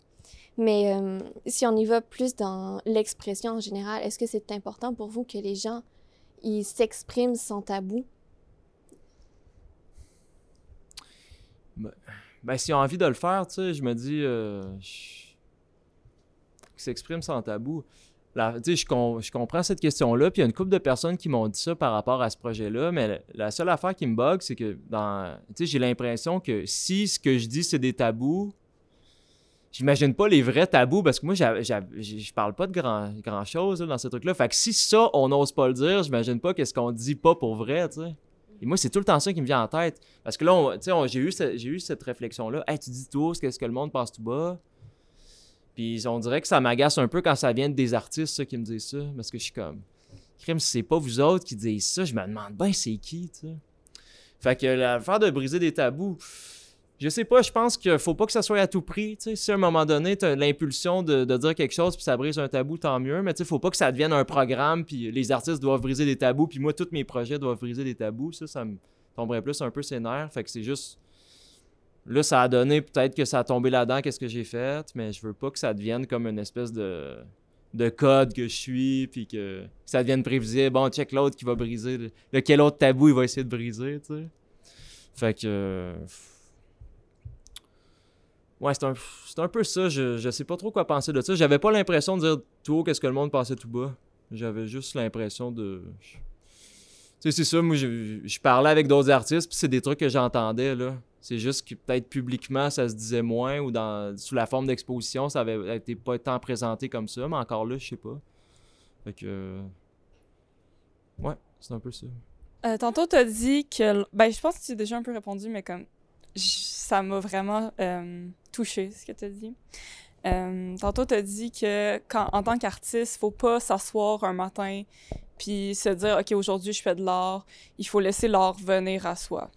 Mais euh, si on y va plus dans l'expression en général, est-ce que c'est important pour vous que les gens ils s'expriment sans tabou? Ben, s'ils ont envie de le faire, tu sais, je me dis. Euh, Qu'ils s'expriment sans tabou. La- je, com- je comprends cette question-là, puis il y a une couple de personnes qui m'ont dit ça par rapport à ce projet-là, mais la, seule affaire qui me bug, c'est que dans. J'ai l'impression que si ce que je dis, c'est des tabous, j'imagine pas les vrais tabous parce que moi, je parle pas de grand, grand chose dans ce truc-là. Fait que si ça, on n'ose pas le dire, j'imagine pas qu'est-ce qu'on dit pas pour vrai, tu sais. Et moi, c'est tout le temps ça qui me vient en tête. Parce que là, tu sais, j'ai eu, eu cette réflexion-là. Hey, tu dis tout, qu'est-ce que le monde pense tout bas? Puis on dirait que ça m'agace un peu quand ça vient des artistes, ça, qui me disent ça. Parce que je suis comme, crime, c'est pas vous autres qui disent ça, je me demande bien c'est qui, tu sais. Fait que l'affaire de briser des tabous, je sais pas, je pense qu'il faut pas que ça soit à tout prix. Si à un moment donné, tu l'impulsion de, dire quelque chose puis ça brise un tabou, tant mieux. Mais il faut pas que ça devienne un programme puis les artistes doivent briser des tabous puis moi, tous mes projets doivent briser des tabous. Ça, ça me tomberait plus un peu ses nerfs. Fait que c'est juste. Là, ça a donné peut-être que ça a tombé là-dedans, qu'est-ce que j'ai fait, mais je veux pas que ça devienne comme une espèce de, de code que je suis, puis que, ça devienne prévisible. Bon, check l'autre qui va briser. le- Lequel autre tabou il va essayer de briser, tu sais. Fait que. Ouais, c'est un, un peu ça. Je, je sais pas trop quoi penser de ça. J'avais pas l'impression de dire tout haut qu'est-ce que le monde pensait tout bas. J'avais juste l'impression de. Tu sais, c'est ça. Moi, je, je parlais avec d'autres artistes, puis c'est des trucs que j'entendais, là. C'est juste que peut-être publiquement, ça se disait moins, ou dans, sous la forme d'exposition, ça avait été pas tant présenté comme ça, mais encore là, je sais pas. Fait que. Ouais, c'est un peu ça. Euh, tantôt, tu as dit que. Ben, je pense que tu as déjà un peu répondu, mais comme. Ça m'a vraiment euh, touché, ce que tu as dit. Euh, tantôt, tu as dit que, quand, en tant qu'artiste, faut pas s'asseoir un matin puis se dire, OK, aujourd'hui, je fais de l'art. Il faut laisser l'art venir à soi.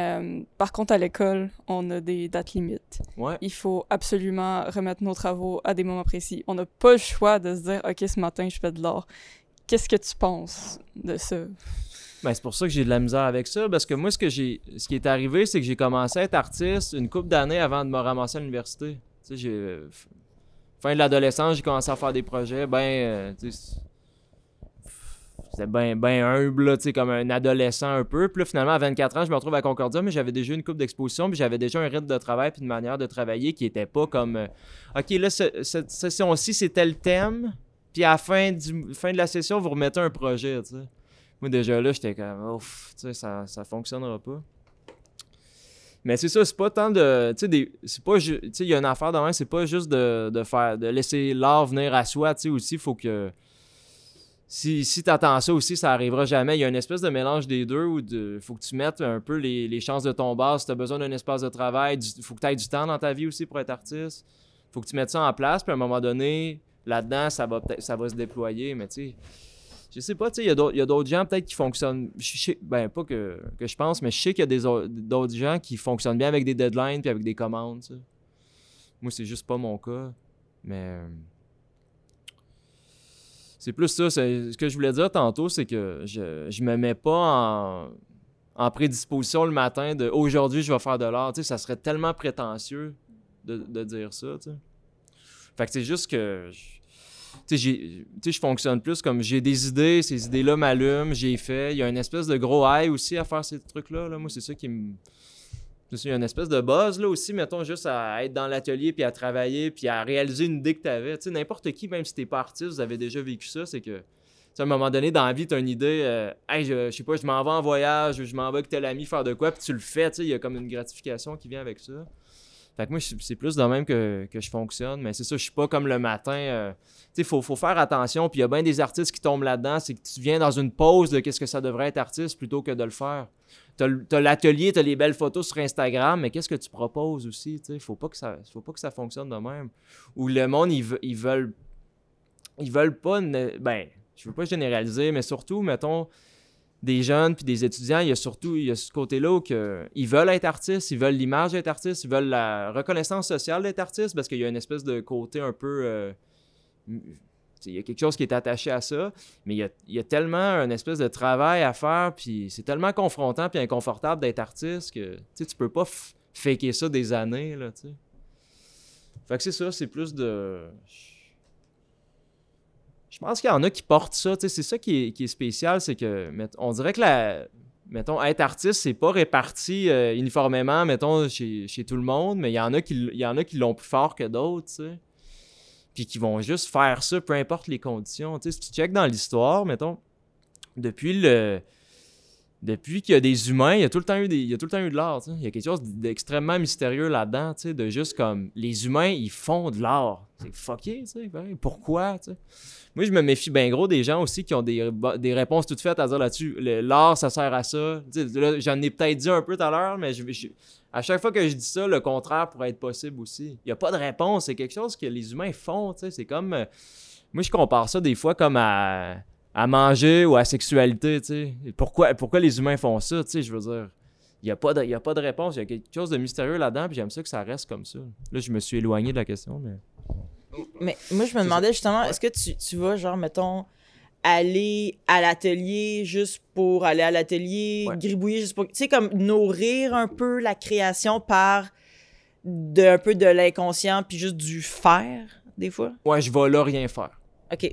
Euh, par contre, à l'école, on a des dates limites. Ouais. Il faut absolument remettre nos travaux à des moments précis. On n'a pas le choix de se dire, OK, ce matin, je fais de l'art. Qu'est-ce que tu penses de ça? Ben, c'est pour ça que j'ai de la misère avec ça, parce que moi, ce que j'ai, ce qui est arrivé, c'est que j'ai commencé à être artiste une couple d'années avant de me ramasser à l'université. Tu sais, j'ai fin de l'adolescence, j'ai commencé à faire des projets, ben, c'était ben, ben humble, là, comme un adolescent un peu. Puis là, finalement, à 24 ans, je me retrouve à Concordia, mais j'avais déjà une coupe d'exposition, puis j'avais déjà un rythme de travail, puis une manière de travailler qui était pas comme, euh, OK, là, ce- cette session-ci, c'est tel thème, puis à la fin, de la session, vous remettez un projet, tu sais. Moi, déjà là, j'étais comme, ouf, tu sais, ça, ça fonctionnera pas. Mais c'est ça, c'est pas tant de. Tu sais, c'est pas. Tu sais, il y a une affaire dans c'est pas juste de, de faire. de laisser l'art venir à soi, tu sais, aussi, faut que. Si, si t'attends ça aussi, ça arrivera jamais. Il y a une espèce de mélange des deux où il faut que tu mettes un peu les, les chances de ton bas. Si t'as besoin d'un espace de travail, il faut que tu aies du temps dans ta vie aussi pour être artiste. faut que tu mettes ça en place, puis à un moment donné, là-dedans, ça va, ça va se déployer, mais tu sais je sais pas, tu sais, il y a d'autres- gens peut-être qui fonctionnent. ben, pas que, que je pense, mais je sais qu'il y a d'autres gens qui fonctionnent bien avec des deadlines puis avec des commandes. Moi, c'est juste pas mon cas. Mais. C'est plus ça. Ce que je voulais dire tantôt, c'est que je, je me mets pas en, en prédisposition le matin de aujourd'hui, je vais faire de l'art. Ça serait tellement prétentieux de, de dire ça, tu. Fait que c'est juste que. Je fonctionne plus comme j'ai des idées, ces idées-là m'allument, j'ai fait. Il y a une espèce de gros high aussi à faire ces trucs-là. là. Moi, c'est ça qui me. Il y a une espèce de buzz là aussi, mettons, juste à être dans l'atelier, puis à travailler, puis à réaliser une idée que tu avais. Tu sais, n'importe qui, même si t'es pas artiste, vous avez déjà vécu ça, c'est que. à un moment donné, dans la vie, tu as une idée, euh, hey, je, je sais pas, je m'en vais en voyage, je m'en vais avec tel ami faire de quoi, puis tu le fais, tu sais, il y a comme une gratification qui vient avec ça. Fait que moi, c'est plus de même que, que je fonctionne, mais c'est ça, je suis pas comme le matin. euh, tu sais, faut, faut faire attention, puis il y a bien des artistes qui tombent là-dedans, c'est que tu viens dans une pause de qu'est-ce que ça devrait être artiste plutôt que de le faire. T'as l'atelier, t'as les belles photos sur Instagram, mais qu'est-ce que tu proposes aussi, tu sais, faut pas que ça, faut pas que ça fonctionne de même. Ou le monde, ils, ils veulent, ils veulent pas, ben, je veux pas généraliser, mais surtout, mettons, des jeunes puis des étudiants, il y a surtout il y a ce côté-là où ils veulent être artistes, ils veulent l'image d'être artiste, ils veulent la reconnaissance sociale d'être artiste parce qu'il y a une espèce de côté un peu. euh, il y a quelque chose qui est attaché à ça, mais il y a, tellement une espèce de travail à faire, puis c'est tellement confrontant puis inconfortable d'être artiste que tu peux pas faker ça des années. Là. Fait que c'est ça, c'est plus de. Pense qu'il y en a qui portent ça. C'est ça qui est, spécial, c'est que on dirait que la. Mettons, être artiste, c'est pas réparti euh, uniformément, mettons, chez, tout le monde, mais il y en a qui, l'ont plus fort que d'autres. Puis qui vont juste faire ça, peu importe les conditions. Si tu checkes dans l'histoire, mettons, depuis le. Depuis qu'il y a des humains, il y a tout le temps eu, des, il y a tout le temps eu de l'art. Il y a quelque chose d'extrêmement mystérieux là-dedans, de juste comme les humains, ils font de l'art. C'est fucké, pareil. Pourquoi, tu sais? Moi, je me méfie bien gros des gens aussi qui ont des, des réponses toutes faites à dire là-dessus. L'art, ça sert à ça. J'en ai peut-être dit un peu tout à l'heure, mais je, à chaque fois que je dis ça, le contraire pourrait être possible aussi. Il n'y a pas de réponse. C'est quelque chose que les humains font. C'est comme. euh, moi, je compare ça des fois comme à, à manger ou à la sexualité. tu sais. Pourquoi, pourquoi les humains font ça? tu sais, Je veux dire? Il n'y a, pas de- y a pas de réponse. Il y a quelque chose de mystérieux là-dedans, puis j'aime ça que ça reste comme ça. Là, je me suis éloigné de la question, mais. Mais moi, je me demandais justement, est-ce que tu, tu vas, genre, mettons, aller à l'atelier juste pour aller à l'atelier, Ouais. gribouiller juste pour. Tu sais, comme nourrir un peu la création par de, un peu de l'inconscient puis juste du faire, des fois? Ouais, je vais là rien faire.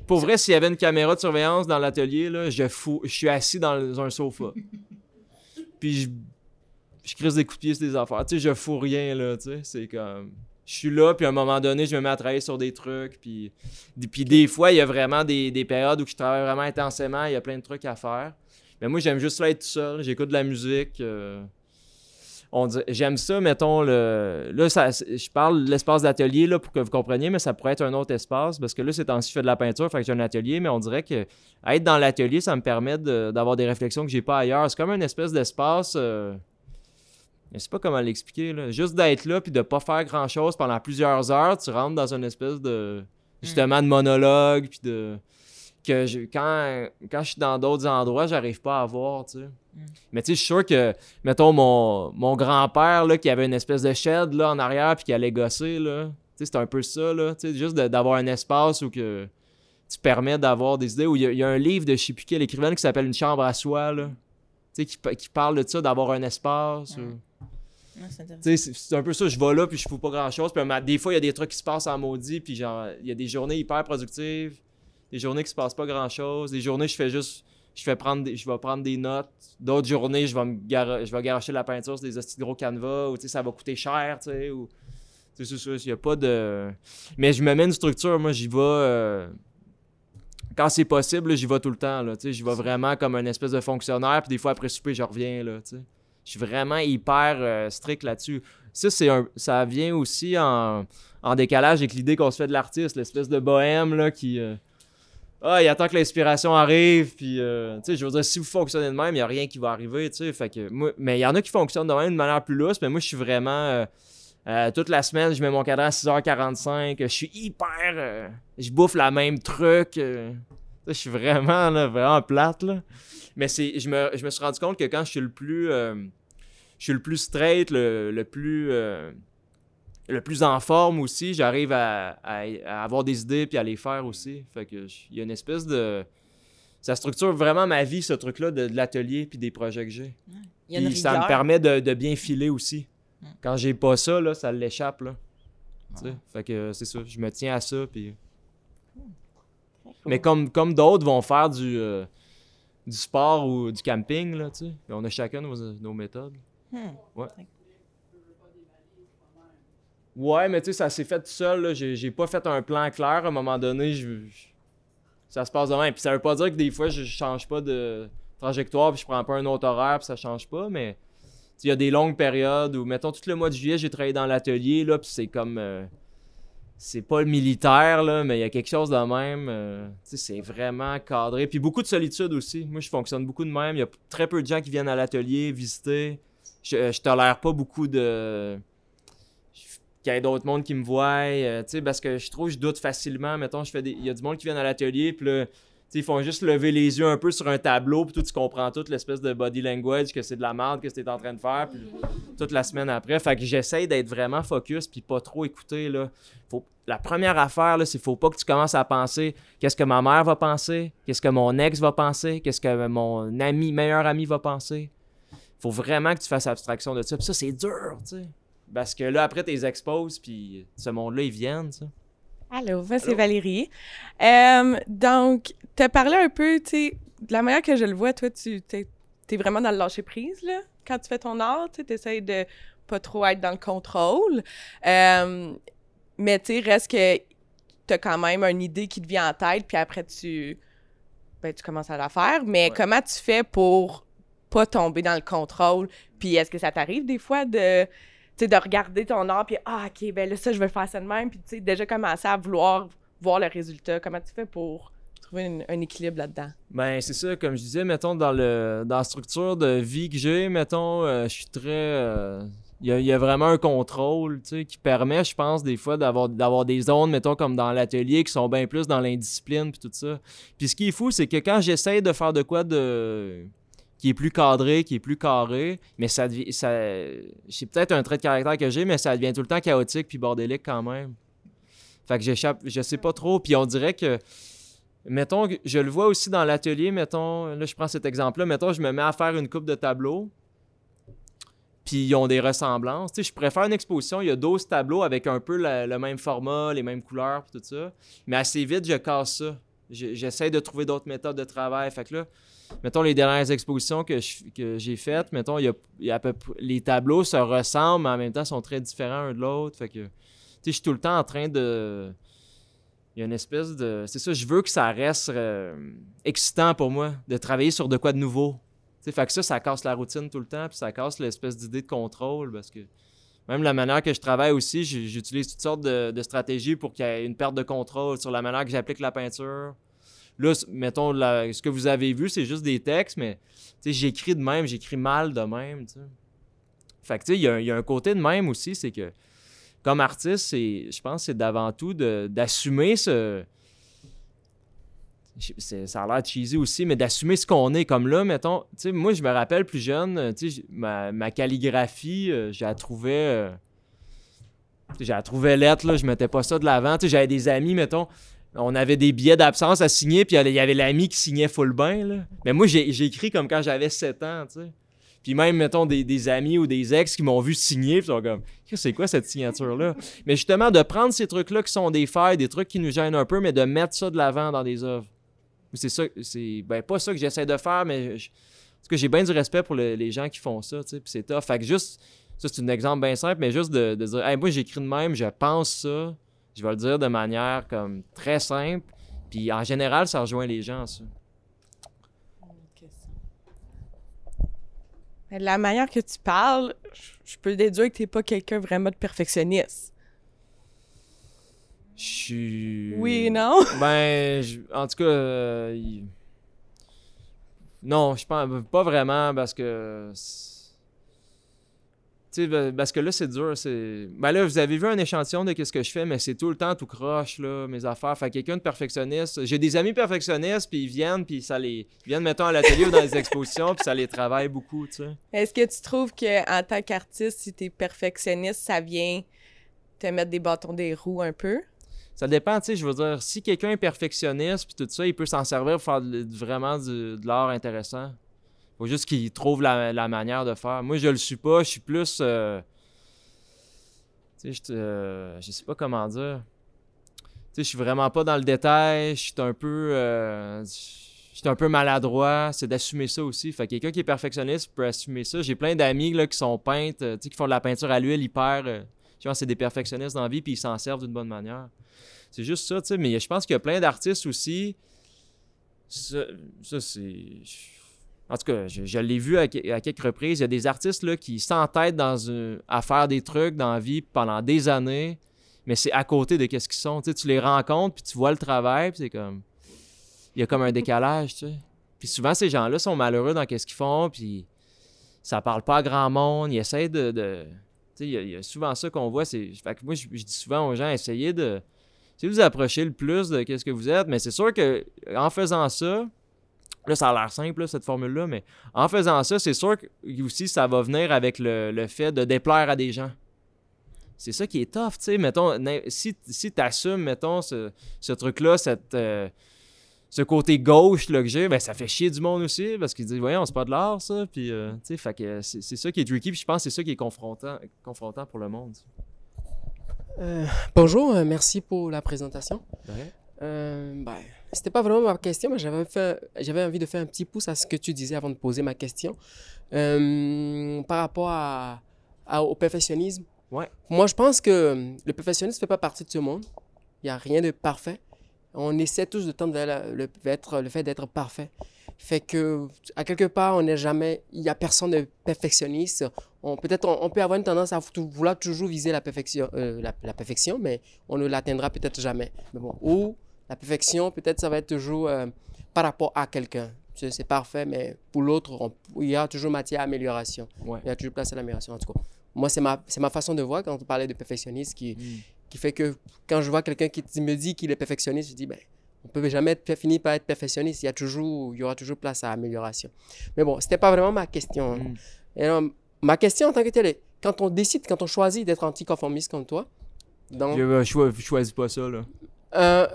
Pour vrai, s'il y avait une caméra de surveillance dans l'atelier, là, je fous, je suis assis dans un sofa. [LAUGHS] Puis je, je crise des coups de pied sur des affaires. Tu sais, je fous rien, là, tu sais. C'est comme... Je suis là, puis à un moment donné, je me mets à travailler sur des trucs. Puis, des- puis des fois, il y a vraiment des, des périodes où je travaille vraiment intensément. Il y a plein de trucs à faire. Mais moi, j'aime juste là être tout seul. J'écoute de la musique. euh, on dit- J'aime ça, mettons, le... là, ça, je parle de l'espace d'atelier là, pour que vous compreniez, mais ça pourrait être un autre espace, parce que là, ces temps-ci, je fais de la peinture, fait que j'ai un atelier, mais on dirait que être dans l'atelier, ça me permet d'avoir des réflexions que j'ai pas ailleurs. C'est comme une espèce d'espace... euh, Je sais pas comment l'expliquer, là. Juste d'être là, puis de pas faire grand-chose pendant plusieurs heures, tu rentres dans une espèce de... Justement, de monologue, puis de... Que quand, quand je suis dans d'autres endroits, j'arrive pas à voir, tu sais. Mais tu sais, je suis sûr que, mettons, mon, mon grand-père, là, qui avait une espèce de shed, là, en arrière, puis qui allait gosser, là. Tu sais, c'est un peu ça, là. Tu sais, juste d'avoir un espace où que tu permets d'avoir des idées. Où il y, a- il y a un livre de je sais plus quel écrivain qui s'appelle Une chambre à soi, là. Tu sais, qui, qui parle de ça, d'avoir un espace. ou- Ouais, c'est un peu ça, je vais là, puis je fous pas grand-chose. Puis ma- des fois, il y a des trucs qui se passent en maudit, puis genre, il y a des journées hyper productives, des journées qui se passent pas grand-chose, des journées, je fais juste, je fais prendre des, je vais prendre des notes. D'autres journées, je vais je vais garocher la peinture sur des hosties de gros ou ça va coûter cher, il y a pas de... Mais je me mets une structure, moi, j'y vais... euh, Quand c'est possible, j'y vais tout le temps, j'y vais vraiment comme un espèce de fonctionnaire, puis des fois, après souper, je reviens. Je suis vraiment hyper euh, strict là-dessus. Ça, c'est ça vient aussi en, en décalage avec l'idée qu'on se fait de l'artiste, l'espèce de bohème là, qui. euh, ah, il attend que l'inspiration arrive, puis. euh, tu sais, je veux dire, si vous fonctionnez de même, il n'y a rien qui va arriver, tu sais. Fait que moi, mais il y en a qui fonctionnent de même de manière plus lousse, mais moi, je suis vraiment. euh, euh, toute la semaine, je mets mon cadran à 6h45. Je suis hyper. je bouffe la même truc. je suis vraiment, là, vraiment plate, là. Mais c'est, je, me, je me suis rendu compte que quand je suis le plus. je suis le plus straight, le, le plus. Le plus en forme aussi, j'arrive à, à- à avoir des idées puis à les faire aussi. Fait que il y a une espèce de. Ça structure vraiment ma vie, ce truc-là, de, de l'atelier puis des projets que j'ai. Puis ça me permet de, de bien filer aussi. Mm. Quand j'ai pas ça, là, ça l'échappe. Là. Fait que c'est ça, je me tiens à ça. Puis... Mais comme, comme d'autres vont faire du, euh, du sport ou du camping, là, tu sais, on a chacun nos, nos méthodes. Hmm. Ouais. Ouais, mais tu sais, ça s'est fait tout seul. J'ai pas fait un plan clair. À un moment donné, ça se passe de même. Puis ça veut pas dire que des fois, je change pas de trajectoire puis je prends pas un autre horaire puis ça change pas, mais il y a des longues périodes où, mettons, tout le mois de juillet, j'ai travaillé dans l'atelier, là, puis c'est comme... euh, c'est pas militaire, là, mais il y a quelque chose de même. euh, tu sais, c'est vraiment cadré. Puis beaucoup de solitude aussi. Moi, je fonctionne beaucoup de même. Il y a très peu de gens qui viennent à l'atelier visiter. Je, je tolère pas beaucoup de qu'il y ait d'autres mondes qui me voient, euh, parce que je trouve que je doute facilement. Mettons, je fais des... il y a du monde qui vient à l'atelier, puis ils font juste lever les yeux un peu sur un tableau, puis tout, tu comprends toute l'espèce de body language, que c'est de la merde, que c'était en train de faire, puis toute la semaine après. Fait que j'essaye d'être vraiment focus, puis pas trop écouter, là. La première affaire, c'est faut pas que tu commences à penser qu'est-ce que ma mère va penser, qu'est-ce que mon ex va penser, qu'est-ce que mon ami, meilleur ami va penser. Faut vraiment que tu fasses abstraction de ça. Puis ça, c'est dur, tu sais. Parce que là, après, tu les exposes, puis ce monde-là, ils viennent, ça. Allô, c'est Allô? Valérie. Euh, donc, tu as parlé un peu, tu sais, de la manière que je le vois, toi, tu es, vraiment dans le lâcher-prise, là, quand tu fais ton art, tu essaies de pas trop être dans le contrôle. Euh, mais, tu sais, reste que tu as quand même une idée qui te vient en tête, puis après, tu, ben, tu commences à la faire. Mais Ouais. comment tu fais pour pas tomber dans le contrôle? Puis est-ce que ça t'arrive des fois de, sais, de regarder ton art, puis ah, OK, ben là, ça, je veux faire ça de même, puis tu sais, déjà commencer à vouloir voir le résultat. Comment tu fais pour trouver un équilibre là-dedans? Ben, c'est ça, comme je disais, mettons, dans, le, dans la structure de vie que j'ai, mettons, euh, je suis très. euh, Il y, a, il y a vraiment un contrôle, tu sais, qui permet, je pense, des fois, d'avoir, d'avoir des zones, mettons, comme dans l'atelier, qui sont bien plus dans l'indiscipline, puis tout ça. Puis ce qui est fou, c'est que quand j'essaie de faire de quoi de qui est plus cadré, qui est plus carré, mais ça devient. Ça, c'est peut-être un trait de caractère que j'ai, mais ça devient tout le temps chaotique puis bordélique quand même. Fait que j'échappe, je sais pas trop. Puis on dirait que mettons, je le vois aussi dans l'atelier, mettons, là je prends cet exemple-là, mettons, je me mets à faire une coupe de tableaux, puis ils ont des ressemblances. Tu sais, je préfère une exposition, il y a 12 tableaux avec un peu le même format, les mêmes couleurs, puis tout ça. Mais assez vite, je casse ça. Je- J'essaie de trouver d'autres méthodes de travail. Fait que là, mettons, les dernières expositions que que j'ai faites, mettons, il y a, y a peu les tableaux se ressemblent, mais en même temps sont très différents un de l'autre. Fait que, tu sais, je suis tout le temps en train de il y a une espèce de. C'est ça, je veux que ça reste euh, excitant pour moi, de travailler sur de quoi de nouveau. Fait que ça, ça casse la routine tout le temps, puis ça casse l'espèce d'idée de contrôle, parce que même la manière que je travaille aussi, j'utilise toutes sortes de, de stratégies pour qu'il y ait une perte de contrôle sur la manière que j'applique la peinture. Là, mettons, ce que vous avez vu, c'est juste des textes, mais j'écris de même, j'écris mal de même, tu sais. Fait que, tu sais, il y, a un- il y a un côté de même aussi, c'est que comme artiste, je pense que c'est d'avant tout d'assumer ce. ça a l'air cheesy aussi, mais d'assumer ce qu'on est. Comme là, mettons, tu sais, moi, je me rappelle plus jeune, euh, tu sais, ma, ma calligraphie, euh, la trouvais. euh, je la trouvais lettre, là, je mettais pas ça de l'avant. Tu sais, j'avais des amis, mettons. On avait des billets d'absence à signer, puis il y avait l'ami qui signait full bain. Là. Mais moi, j'ai écrit comme quand j'avais 7 ans, tu sais. Puis même, mettons, des, amis ou des ex qui m'ont vu signer, puis ils sont comme, c'est quoi cette signature-là? Mais justement, de prendre ces trucs-là qui sont des failles, des trucs qui nous gênent un peu, mais de mettre ça de l'avant dans des œuvres. C'est ça, c'est ben, pas ça que j'essaie de faire, mais parce que j'ai bien du respect pour le- les gens qui font ça, tu sais, puis c'est tough. Fait que juste, ça c'est un exemple bien simple, mais juste de, dire, moi j'écris de même, je pense ça, je vais le dire de manière comme très simple, puis en général, ça rejoint les gens, ça. De la manière que tu parles, je- peux déduire que t'es pas quelqu'un vraiment de perfectionniste. Je suis. Oui non? [LAUGHS] Ben, je- en tout cas, euh, non, je pense pas vraiment parce que. C'est- Tu sais, ben, parce que là, c'est dur. c'est- Ben là, vous avez vu un échantillon de ce que je fais, mais c'est tout le temps tout croche, là, mes affaires. Fait que quelqu'un de perfectionniste. J'ai des amis perfectionnistes, puis ils viennent, puis ça les. Ils viennent, mettons, à l'atelier ou dans les expositions, puis ça les travaille beaucoup, tu sais. Est-ce que tu trouves que en tant qu'artiste, si t'es perfectionniste, ça vient te mettre des bâtons des roues un peu? Ça dépend, tu sais, je veux dire, si quelqu'un est perfectionniste puis tout ça, il peut s'en servir pour faire vraiment du- de l'art intéressant. Faut juste qu'il trouve la, manière de faire. Moi, je le suis pas, je suis plus... euh, tu sais, je euh, je sais pas comment dire. Tu sais, je suis vraiment pas dans le détail, je suis un peu... euh, je suis un peu maladroit, c'est d'assumer ça aussi. Fait que quelqu'un qui est perfectionniste peut assumer ça. J'ai plein d'amis qui sont peintres, euh, tu qui font de la peinture à l'huile hyper... pense que c'est des perfectionnistes dans la vie, puis ils s'en servent d'une bonne manière. C'est juste ça, tu sais. Mais je pense qu'il y a plein d'artistes aussi. Ça, c'est. En tout cas, je, l'ai vu à, à quelques reprises. Il y a des artistes là, qui s'entêtent à faire des trucs dans la vie pendant des années, mais c'est à côté de qu'est-ce qu'ils sont. Tu les rencontres, puis tu vois le travail, puis c'est comme. Il y a comme un décalage, tu sais. Puis souvent, ces gens-là sont malheureux dans qu'est-ce qu'ils font, puis ça parle pas à grand monde. Ils essayent de. tu sais, il y a- souvent ça qu'on voit. Fait que moi, je, dis souvent aux gens, essayez de. Vous approchez le plus de qu'est-ce que vous êtes, mais c'est sûr que en faisant ça, là, ça a l'air simple, là, cette formule-là, mais en faisant ça, c'est sûr que aussi, ça va venir avec le, le fait de déplaire à des gens. C'est ça qui est tough, tu sais, mettons, si, si tu assumes, mettons, ce, ce truc-là, cette, euh, ce côté gauche là, que j'ai, ben, ça fait chier du monde aussi, parce qu'ils disent, voyons, c'est pas de l'art, ça, puis, euh, tu sais, c'est ça qui est tricky, puis je pense que c'est ça qui est confrontant, confrontant pour le monde. Euh, bonjour, merci pour la présentation. Ouais. Euh, ben, c'était pas vraiment ma question, mais j'avais fait, j'avais envie de faire un petit pouce à ce que tu disais avant de poser ma question. Euh, par rapport à, à- au perfectionnisme. Ouais. Moi, je pense que euh, le perfectionnisme fait pas partie de ce monde. Il n'y a rien de parfait. On essaie tous de tendre vers la- le, le fait d'être parfait. Fait que, à quelque part, on n'est jamais, il n'y a personne de perfectionniste. On, peut-être, on, on peut avoir une tendance à vou- vouloir toujours viser la perfection, euh, la, la perfection, mais on ne l'atteindra peut-être jamais. Mais bon, ou la perfection, peut-être, ça va être toujours euh, par rapport à quelqu'un. C'est parfait, mais pour l'autre, il y a toujours matière à amélioration. Ouais. Il y a toujours place à l'amélioration, en tout cas. Moi, c'est ma, ma façon de voir quand on parlait de perfectionniste qui, qui fait que quand je vois quelqu'un qui me dit qu'il est perfectionniste, je dis, ben, on peut jamais être, finir par être perfectionniste. Il y, a toujours, il y aura toujours place à amélioration. Mais bon, c'était pas vraiment ma question. hein. Et alors, ma question en tant que telle est, quand on décide, quand on choisit d'être anticonformiste comme toi, donc, Je, euh, choisis pas ça, là. euh,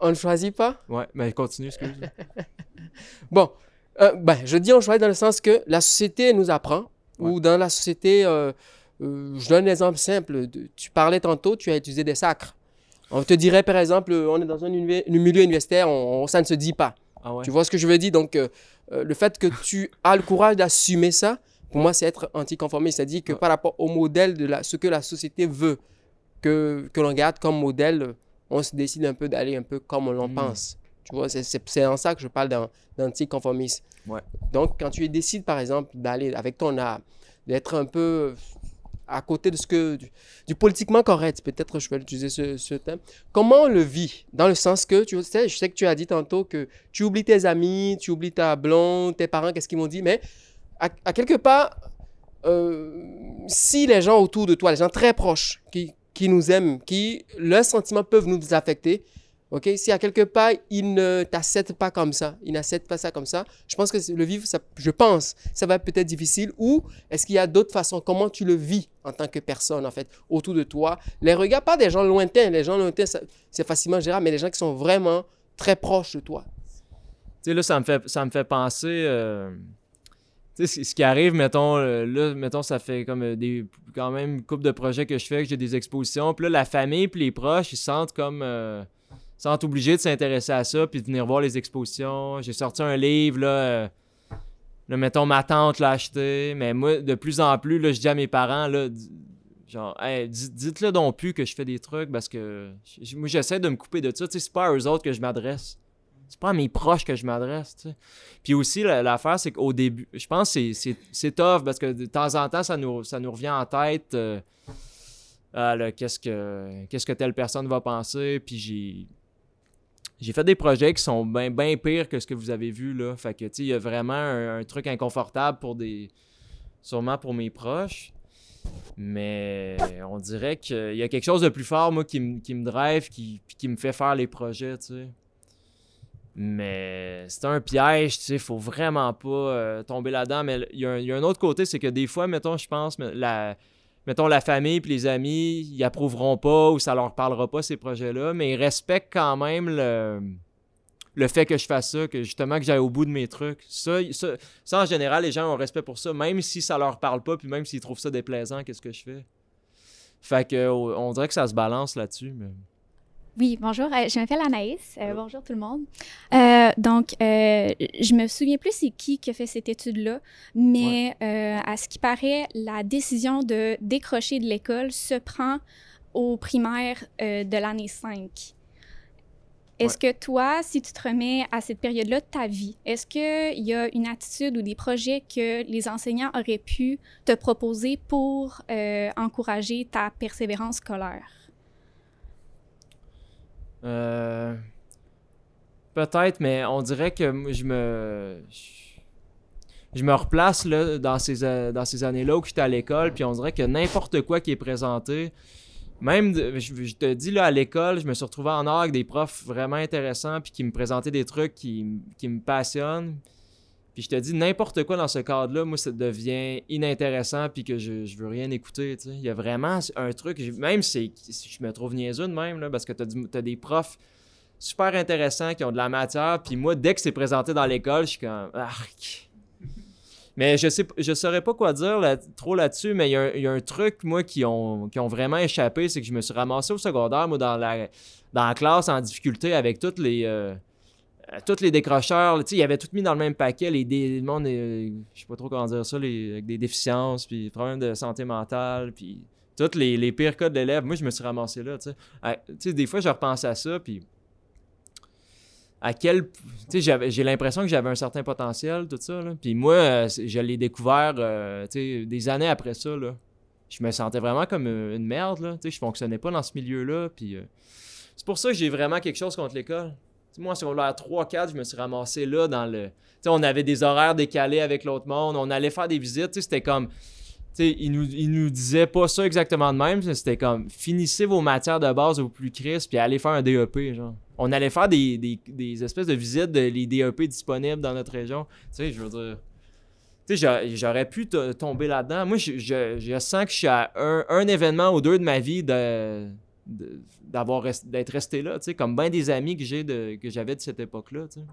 on ne choisit pas? Ouais, mais continue, excuse. [LAUGHS] Bon, euh, ben, je dis on choisit dans le sens que la société nous apprend, ou dans la société, euh, euh, je donne un exemple simple. tu parlais tantôt, tu as utilisé des sacres. On te dirait, par exemple, euh, on est dans un, milieu universitaire, on, on- ça ne se dit pas. Ah ouais. Tu vois ce que je veux dire? Donc, le fait que tu as le courage d'assumer ça, pour moi, c'est être anticonformiste. C'est-à-dire que par rapport au modèle de la, ce que la société veut que, que l'on garde comme modèle, on se décide un peu d'aller un peu comme on l'en Mm. pense. Tu vois, c'est- en ça que je parle d'an- d'anticonformisme. Ouais. Donc, quand tu décides, par exemple, d'aller avec ton art, d'être un peu à côté de ce que du, du politiquement correct, peut-être je vais utiliser ce, ce thème. Comment on le vit? Dans le sens que, tu sais, je sais que tu as dit tantôt que tu oublies tes amis, tu oublies ta blonde, tes parents, qu'est-ce qu'ils m'ont dit, mais à, à quelque part, euh, si les gens autour de toi, les gens très proches, qui, qui nous aiment, qui, leurs sentiments peuvent nous affecter, ok, si à quelque part, ils ne t'acceptent pas comme ça, ils n'acceptent pas ça comme ça, je pense que le vivre, je pense, ça va être peut-être difficile, ou est-ce qu'il y a d'autres façons, comment tu le vis en tant que personne, en fait, autour de toi, les regards, pas des gens lointains, les gens lointains, c'est facilement gérable, mais les gens qui sont vraiment très proches de toi. Tu sais, là, ça me fait, ça me fait penser. euh, ce qui arrive, mettons, euh, là, mettons, ça fait comme euh, des, quand même une couple de projets que je fais, que j'ai des expositions. Puis là, la famille puis les proches, ils se sentent comme. euh, sentent obligés de s'intéresser à ça puis de venir voir les expositions. J'ai sorti un livre, là. euh, là, mettons, ma tante l'a acheté. Mais moi, de plus en plus, là, je dis à mes parents, là, genre, Hey, di- dites-le donc plus que je fais des trucs parce que moi, j'essaie de me couper de ça. Tu sais, c'est pas à eux autres que je m'adresse c'est pas à mes proches que je m'adresse. Puis aussi, la- l'affaire, c'est qu'au début, je pense que c'est- tough parce que de temps en temps, ça nous, ça nous revient en tête. euh, Ah, qu'est-ce que qu'est-ce que telle personne va penser. Puis j'ai. J'ai fait des projets qui sont bien pires que ce que vous avez vu là. Fait que tu il y a vraiment un, truc inconfortable pour des. Sûrement pour mes proches. Mais on dirait qu'il y a quelque chose de plus fort, moi, qui, me- drive, qui, qui me fait faire les projets, tu sais. Mais c'est un piège, tu sais, faut vraiment pas euh, tomber là-dedans. Mais il y, a un- autre côté, c'est que des fois, mettons, je pense, la, mettons, la famille puis les amis, ils approuveront pas ou ça leur parlera pas ces projets-là, mais ils respectent quand même le, le fait que je fasse ça, que justement que j'aille au bout de mes trucs. Ça, ça, en général, les gens ont respect pour ça, même si ça leur parle pas, puis même s'ils trouvent ça déplaisant, qu'est-ce que je fais? Fait que on dirait que ça se balance là-dessus, mais. Oui, bonjour. euh, je m'appelle Anaïs. Euh, bonjour tout le monde. Euh, donc, je me souviens plus c'est qui qui a fait cette étude-là, mais à ce qui paraît, la décision de décrocher de l'école se prend au primaire de l'année 5. Est-ce que toi, si tu te remets à cette période-là de ta vie, est-ce qu'il y a une attitude ou des projets que les enseignants auraient pu te proposer pour encourager ta persévérance scolaire? Euh, Peut-être, mais on dirait que je me. Je, me replace dans ces, euh, dans ces années-là où j'étais à l'école, puis on dirait que n'importe quoi qui est présenté, même, je, te dis, là, à l'école, je me suis retrouvé en art avec des profs vraiment intéressants, puis qui me présentaient des trucs qui me passionnent. Puis je te dis, n'importe quoi dans ce cadre-là, moi, ça devient inintéressant, puis que je, je veux rien écouter, tu. Il y a vraiment un truc, même si je me trouve niaiseux de même, là, parce que t'as du- t'as des profs super intéressants qui ont de la matière, puis moi, dès que c'est présenté dans l'école, je suis comme, arc. Mais je sais, je saurais pas quoi dire trop là-dessus, mais il y, y a un truc, moi, qui ont, qui ont vraiment échappé, c'est que je me suis ramassé au secondaire, moi, dans la, dans la classe en difficulté avec toutes les, euh, tous les décrocheurs. ils avaient tout mis dans le même paquet, les, dé- le monde, euh, je sais pas trop comment dire ça, les, avec des déficiences, puis problèmes de santé mentale, puis tous les, les pires cas de l'élève. Moi, je me suis ramassé là, tu sais. Des fois, je repense à ça, puis à quel. Tu sais, j'ai l'impression que j'avais un certain potentiel, tout ça. Là. Puis moi, euh, je l'ai découvert euh, tu sais, des années après ça. Là. Je me sentais vraiment comme euh, une merde. Là. Tu sais, je fonctionnais pas dans ce milieu-là. Puis euh, c'est pour ça que j'ai vraiment quelque chose contre l'école. Moi, en secondaire 3-4, je me suis ramassé là dans le. Tu on avait des horaires décalés avec l'autre monde. On allait faire des visites. C'était comme. Tu sais, ils nous, nous disaient pas ça exactement de même. C'était comme finissez vos matières de base au plus crisp puis allez faire un DEP. Genre. On allait faire des, des- des espèces de visites de les DEP disponibles dans notre région. Tu sais, je veux dire. J'aurais pu tomber là-dedans. Moi, je, je- sens que je suis à un, un événement ou deux de ma vie de, de- d'avoir d'être resté là, tu sais, comme bien des amis que j'ai que j'avais de cette époque-là, tu sais.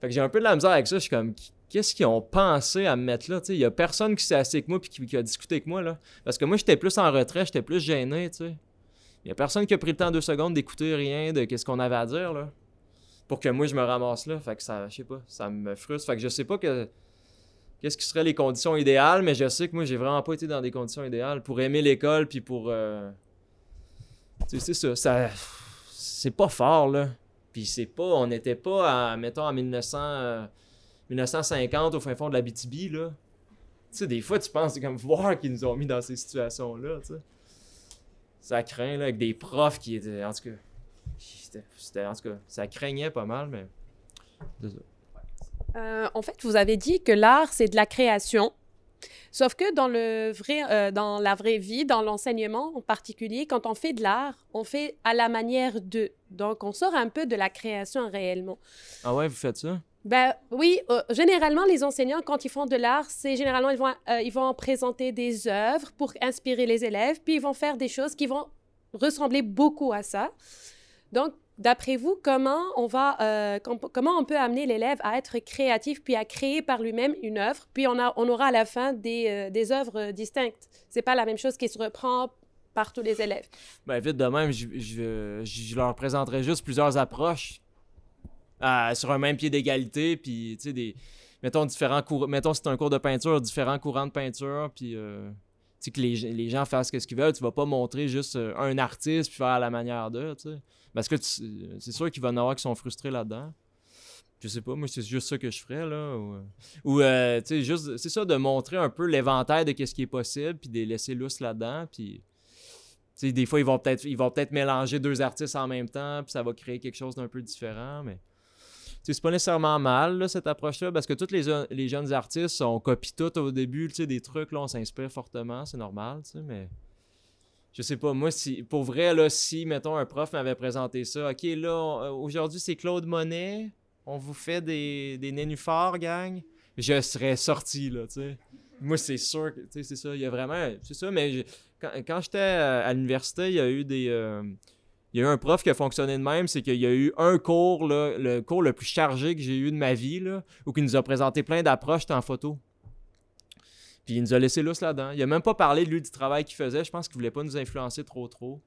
Fait que j'ai un peu de la misère avec ça. Je suis comme, qu'est-ce qu'ils ont pensé à me mettre là, tu sais? Il y a personne qui s'est assis avec moi puis qui, a discuté avec moi, là. Parce que moi, j'étais plus en retrait, j'étais plus gêné, tu sais. Il y a personne qui a pris le temps deux secondes d'écouter rien de qu'est-ce qu'on avait à dire, là. Pour que moi, je me ramasse là. Fait que ça, je sais pas, ça me frustre. Fait que je sais pas que qu'est-ce qui seraient les conditions idéales, mais je sais que moi, j'ai vraiment pas été dans des conditions idéales pour aimer l'école puis pour. euh, c'est ça. c'est pas fort, là. Puis c'est pas. On n'était pas, à, mettons, en 1900, euh, 1950 au fin fond de la BTB, là. Tu sais, des fois, tu penses, c'est comme voir qu'ils nous ont mis dans ces situations-là. Ça craint, là, avec des profs qui étaient. En tout cas. C'était, en tout cas, ça craignait pas mal, mais. Euh, en fait, vous avez dit que l'art, c'est de la création. Sauf que dans, le vrai, euh, dans la vraie vie, dans l'enseignement en particulier, quand on fait de l'art, on fait à la manière de. Donc, on sort un peu de la création réellement. Ah ouais, vous faites ça? Ben oui, euh, généralement, les enseignants, quand ils font de l'art, c'est généralement, ils vont, euh, ils vont présenter des œuvres pour inspirer les élèves, puis ils vont faire des choses qui vont ressembler beaucoup à ça. Donc, d'après vous, comment on, va, euh, com- comment on peut amener l'élève à être créatif, puis à créer par lui-même une œuvre, puis on, a, on aura à la fin des, euh, œuvres distinctes? C'est pas la même chose qui se reprend par tous les élèves. Ben, vite de même, je, leur présenterai juste plusieurs approches euh, sur un même pied d'égalité, puis, tu sais, des... Mettons, différents. Mettons, c'est un cours de peinture, différents courants de peinture, puis... que les, les gens fassent ce qu'ils veulent, tu vas pas montrer juste un artiste puis faire à la manière d'eux, tu sais. Parce que tu- c'est sûr qu'il va y en avoir qui sont frustrés là-dedans. Je sais pas, moi, c'est juste ça que je ferais, là. Ou, euh, euh, tu sais, juste, c'est ça, de montrer un peu l'éventail de qu'est-ce qui est possible, puis de les laisser lousses là-dedans, puis... Tu sais, des fois, ils vont peut-être peut-être mélanger deux artistes en même temps, puis ça va créer quelque chose d'un peu différent, mais... C'est pas nécessairement mal, cette approche-là, parce que tous les, jeunes artistes, on copie tout au début, des trucs, là, on s'inspire fortement, c'est normal, tu sais, mais... Je sais pas, moi, si, pour vrai, là, si, mettons, un prof m'avait présenté ça, OK, là, euh, aujourd'hui, c'est Claude Monet, on vous fait des, nénuphars, gang, je serais sorti, là, tu sais. Moi, c'est sûr tu sais, c'est ça, il y a vraiment... C'est ça, mais quand, j'étais à, à l'université, il y a eu des... euh, il y a eu un prof qui a fonctionné de même, c'est qu'il y a eu un cours, là, le cours le plus chargé que j'ai eu de ma vie, là, où il nous a présenté plein d'approches en photo. Puis il nous a laissé lousse là-dedans. Il a même pas parlé, lui, du travail qu'il faisait. Je pense qu'il voulait pas nous influencer trop, trop.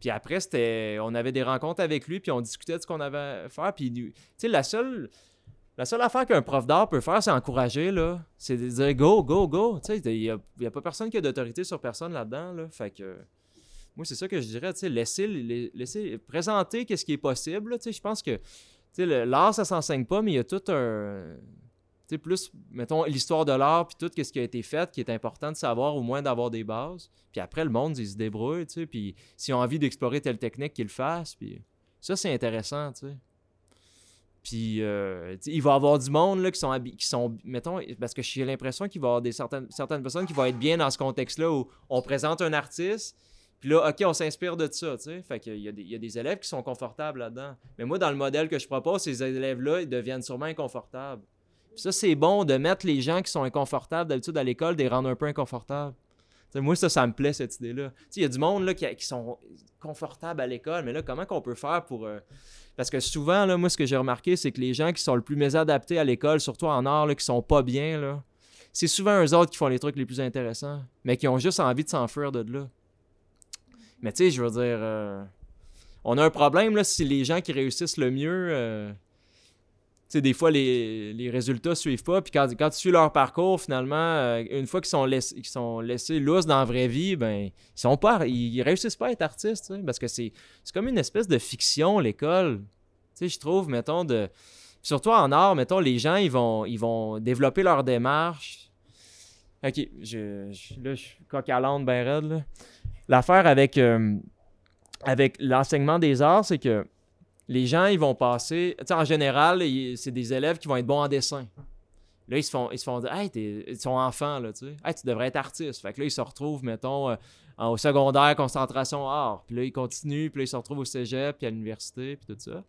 Puis après, c'était, on avait des rencontres avec lui, puis on discutait de ce qu'on avait à faire. Puis, tu sais, la seule, la seule affaire qu'un prof d'art peut faire, c'est encourager, là. C'est de dire go, go, go. Tu sais, il y a, a pas personne qui a d'autorité sur personne là-dedans, là. Fait que, moi, c'est ça que je dirais, tu sais, laisser, laisser présenter qu'est-ce qui est possible. Tu sais, je pense que, tu sais, l'art, ça s'enseigne pas, mais il y a tout un... Plus, mettons, l'histoire de l'art, puis tout ce qui a été fait, qui est important de savoir, au moins d'avoir des bases. Puis après, le monde, il se débrouille, tu sais, puis s'ils ont envie d'explorer telle technique, qu'ils le fassent, puis ça, c'est intéressant, tu sais. Puis, euh, il va y avoir du monde, là, qui sont, qui mettons, parce que j'ai l'impression qu'il va y avoir certaines, personnes qui vont être bien dans ce contexte-là, où on présente un artiste, puis là, OK, on s'inspire de ça, tu sais. Fait qu'il y, y a des élèves qui sont confortables là-dedans. Mais moi, dans le modèle que je propose, ces élèves-là, ils deviennent sûrement inconfortables. Ça, c'est bon de mettre les gens qui sont inconfortables d'habitude à l'école, de les rendre un peu inconfortables. Moi, ça, ça me plaît, cette idée-là. Il y a du monde là, qui, sont confortables à l'école, mais là, comment qu'on peut faire pour... euh, Parce que souvent, moi, ce que j'ai remarqué, c'est que les gens qui sont le plus mésadaptés à l'école, surtout en art, là, qui sont pas bien, là, c'est souvent eux autres qui font les trucs les plus intéressants, mais qui ont juste envie de s'enfuir de là. Mais tu sais, je veux dire, euh, on a un problème, là, si les gens qui réussissent le mieux... euh, des fois, les, les résultats suivent pas. Puis quand, quand tu suis leur parcours, finalement, euh, une fois qu'ils sont, sont laissés lousses dans la vraie vie, ben, ils sont pas, ils, réussissent pas à être artistes, parce que c'est, comme une espèce de fiction, l'école. Je trouve, mettons, de. Surtout en art, mettons, les gens, ils vont, ils vont développer leur démarche. Ok, je, là, je suis coq à raide. L'affaire avec, euh, avec l'enseignement des arts, c'est que les gens, ils vont passer. Tu en général, c'est des élèves qui vont être bons en dessin. Là, ils se font, ils se font dire, hey, ils sont enfants, là, tu sais. Hey, tu devrais être artiste. Fait que là, ils se retrouvent, mettons, euh, au secondaire, concentration art. Puis là, ils continuent, puis là, ils se retrouvent au cégep, puis à l'université, puis tout ça.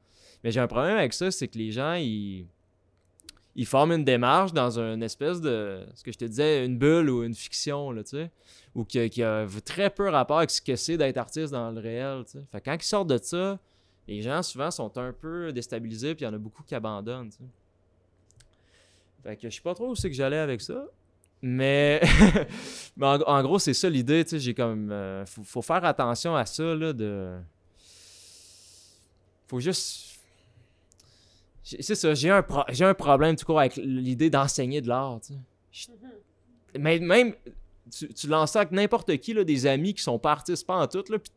Mais j'ai un problème avec ça, c'est que les gens, ils, ils forment une démarche dans une espèce de, ce que je te disais, une bulle ou une fiction, là, tu sais, ou qui, a très peu rapport avec ce que c'est d'être artiste dans le réel. Fait que quand ils sortent de ça, les gens, souvent, sont un peu déstabilisés, puis il y en a beaucoup qui abandonnent, tu sais. Fait que je sais pas trop où c'est que j'allais avec ça. Mais, [LAUGHS] mais en, en gros, c'est ça l'idée, tu sais, j'ai comme... euh, faut, faut faire attention à ça, là, de... Faut juste... C'est ça, j'ai un, pro- j'ai un problème tout court avec l'idée d'enseigner de l'art, tu sais. Je- Mais même, tu, tu lances ça avec n'importe qui, là, des amis qui sont pas artistes, pas en tout, là, puis